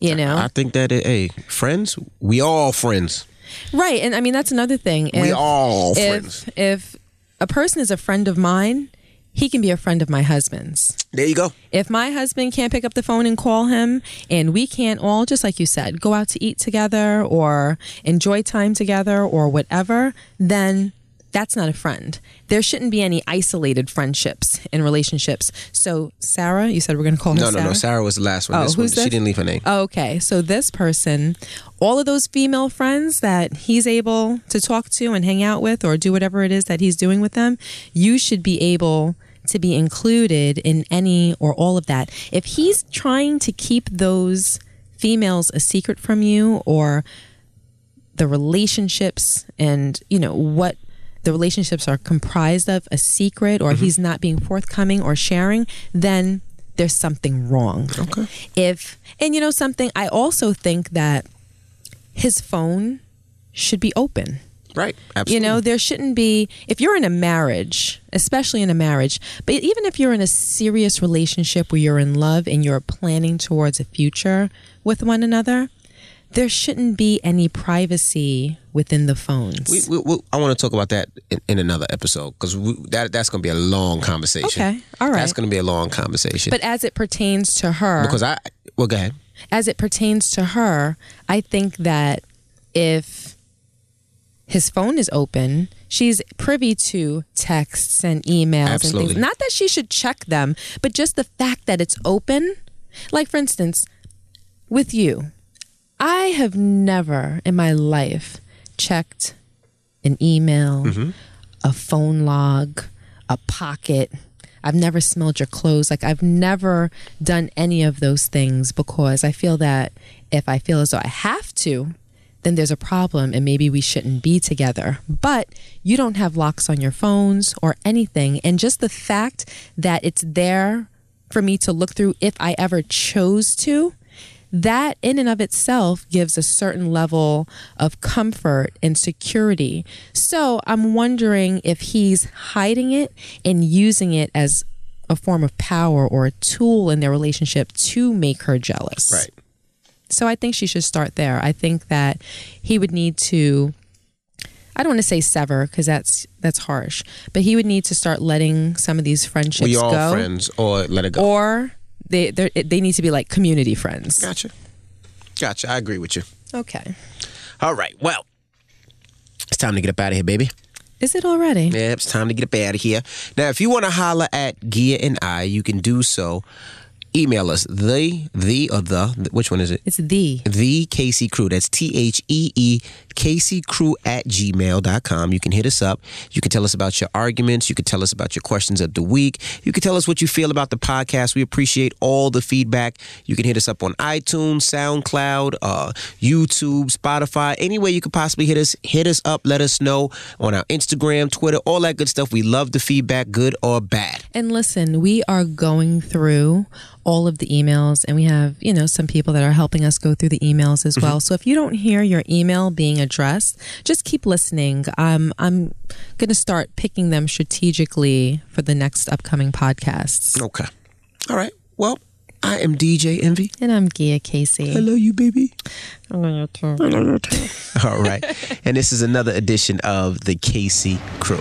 You know? I think that it, hey, friends, we all friends. right. And I mean, that's another thing. we If- all if, friends. If a person is a friend of mine, he can be a friend of my husband's. There you go. If my husband can't pick up the phone and call him, and we can't all, just like you said, go out to eat together or enjoy time together or whatever, then that's not a friend. There shouldn't be any isolated friendships and relationships. So, Sarah, you said we're going to call her No, no, Sarah? no. Sarah was the last one. Oh, this one, who's she didn't leave her name. Oh, okay, so this person, all of those female friends that he's able to talk to and hang out with or do whatever it is that he's doing with them, you should be able to be included in any or all of that. If he's trying to keep those females a secret from you or the relationships and, you know, what the relationships are comprised of a secret or mm-hmm. he's not being forthcoming or sharing, then there's something wrong. Okay. If and you know something, I also think that his phone should be open. Right. Absolutely. You know, there shouldn't be, if you're in a marriage, especially in a marriage, but even if you're in a serious relationship where you're in love and you're planning towards a future with one another, there shouldn't be any privacy within the phones. we, we, we, I want to talk about that in, in another episode because that that's going to be a long conversation. Okay. All right. That's going to be a long conversation. but as it pertains to her, because I, well, go ahead. as it pertains to her, I think that if his phone is open, she's privy to texts and emails and Absolutely. things. Not that she should check them, but just the fact that it's open. Like, for instance, with you, I have never in my life checked an email, Mm-hmm. a phone log, a pocket, I've never smelled your clothes. Like I've never done any of those things because I feel that if I feel as though I have to, then there's a problem and maybe we shouldn't be together. But you don't have locks on your phones or anything. And just the fact that it's there for me to look through if I ever chose to, that in and of itself gives a certain level of comfort and security. So I'm wondering if he's hiding it and using it as a form of power or a tool in their relationship to make her jealous. Right. So I think she should start there. I think that he would need to I don't want to say sever because that's that's harsh, but he would need to start letting some of these friendships We all go, friends, or let it go. or they they they need to be like community friends. gotcha. Gotcha. I agree with you. Okay, All right. Well, it's time to get up out of here, baby. is it already? Yeah, it's time to get up out of here. Now, if you want to holler at Gia and I, you can do so. Email us the the or the which one is it? It's the The Casey Crew. That's T H E E Casey Crew at gmail.com. You can hit us up. You can tell us about your arguments. You can tell us about your questions of the week. You can tell us what you feel about the podcast. We appreciate all the feedback. You can hit us up on iTunes, SoundCloud, uh, YouTube, Spotify, any way you could possibly hit us. Hit us up. Let us know on our Instagram, Twitter, all that good stuff. We love the feedback, good or bad. And listen, we are going through all of the emails, and we have, you know, some people that are helping us go through the emails as well. So if you don't hear your email being addressed, just keep listening. Um, I'm going to start picking them strategically for the next upcoming podcasts. Okay. All right. Well, I am DJ Envy. And I'm Gia Casey. I love you, baby. I love you too. All right. and this is another edition of the Casey Crew.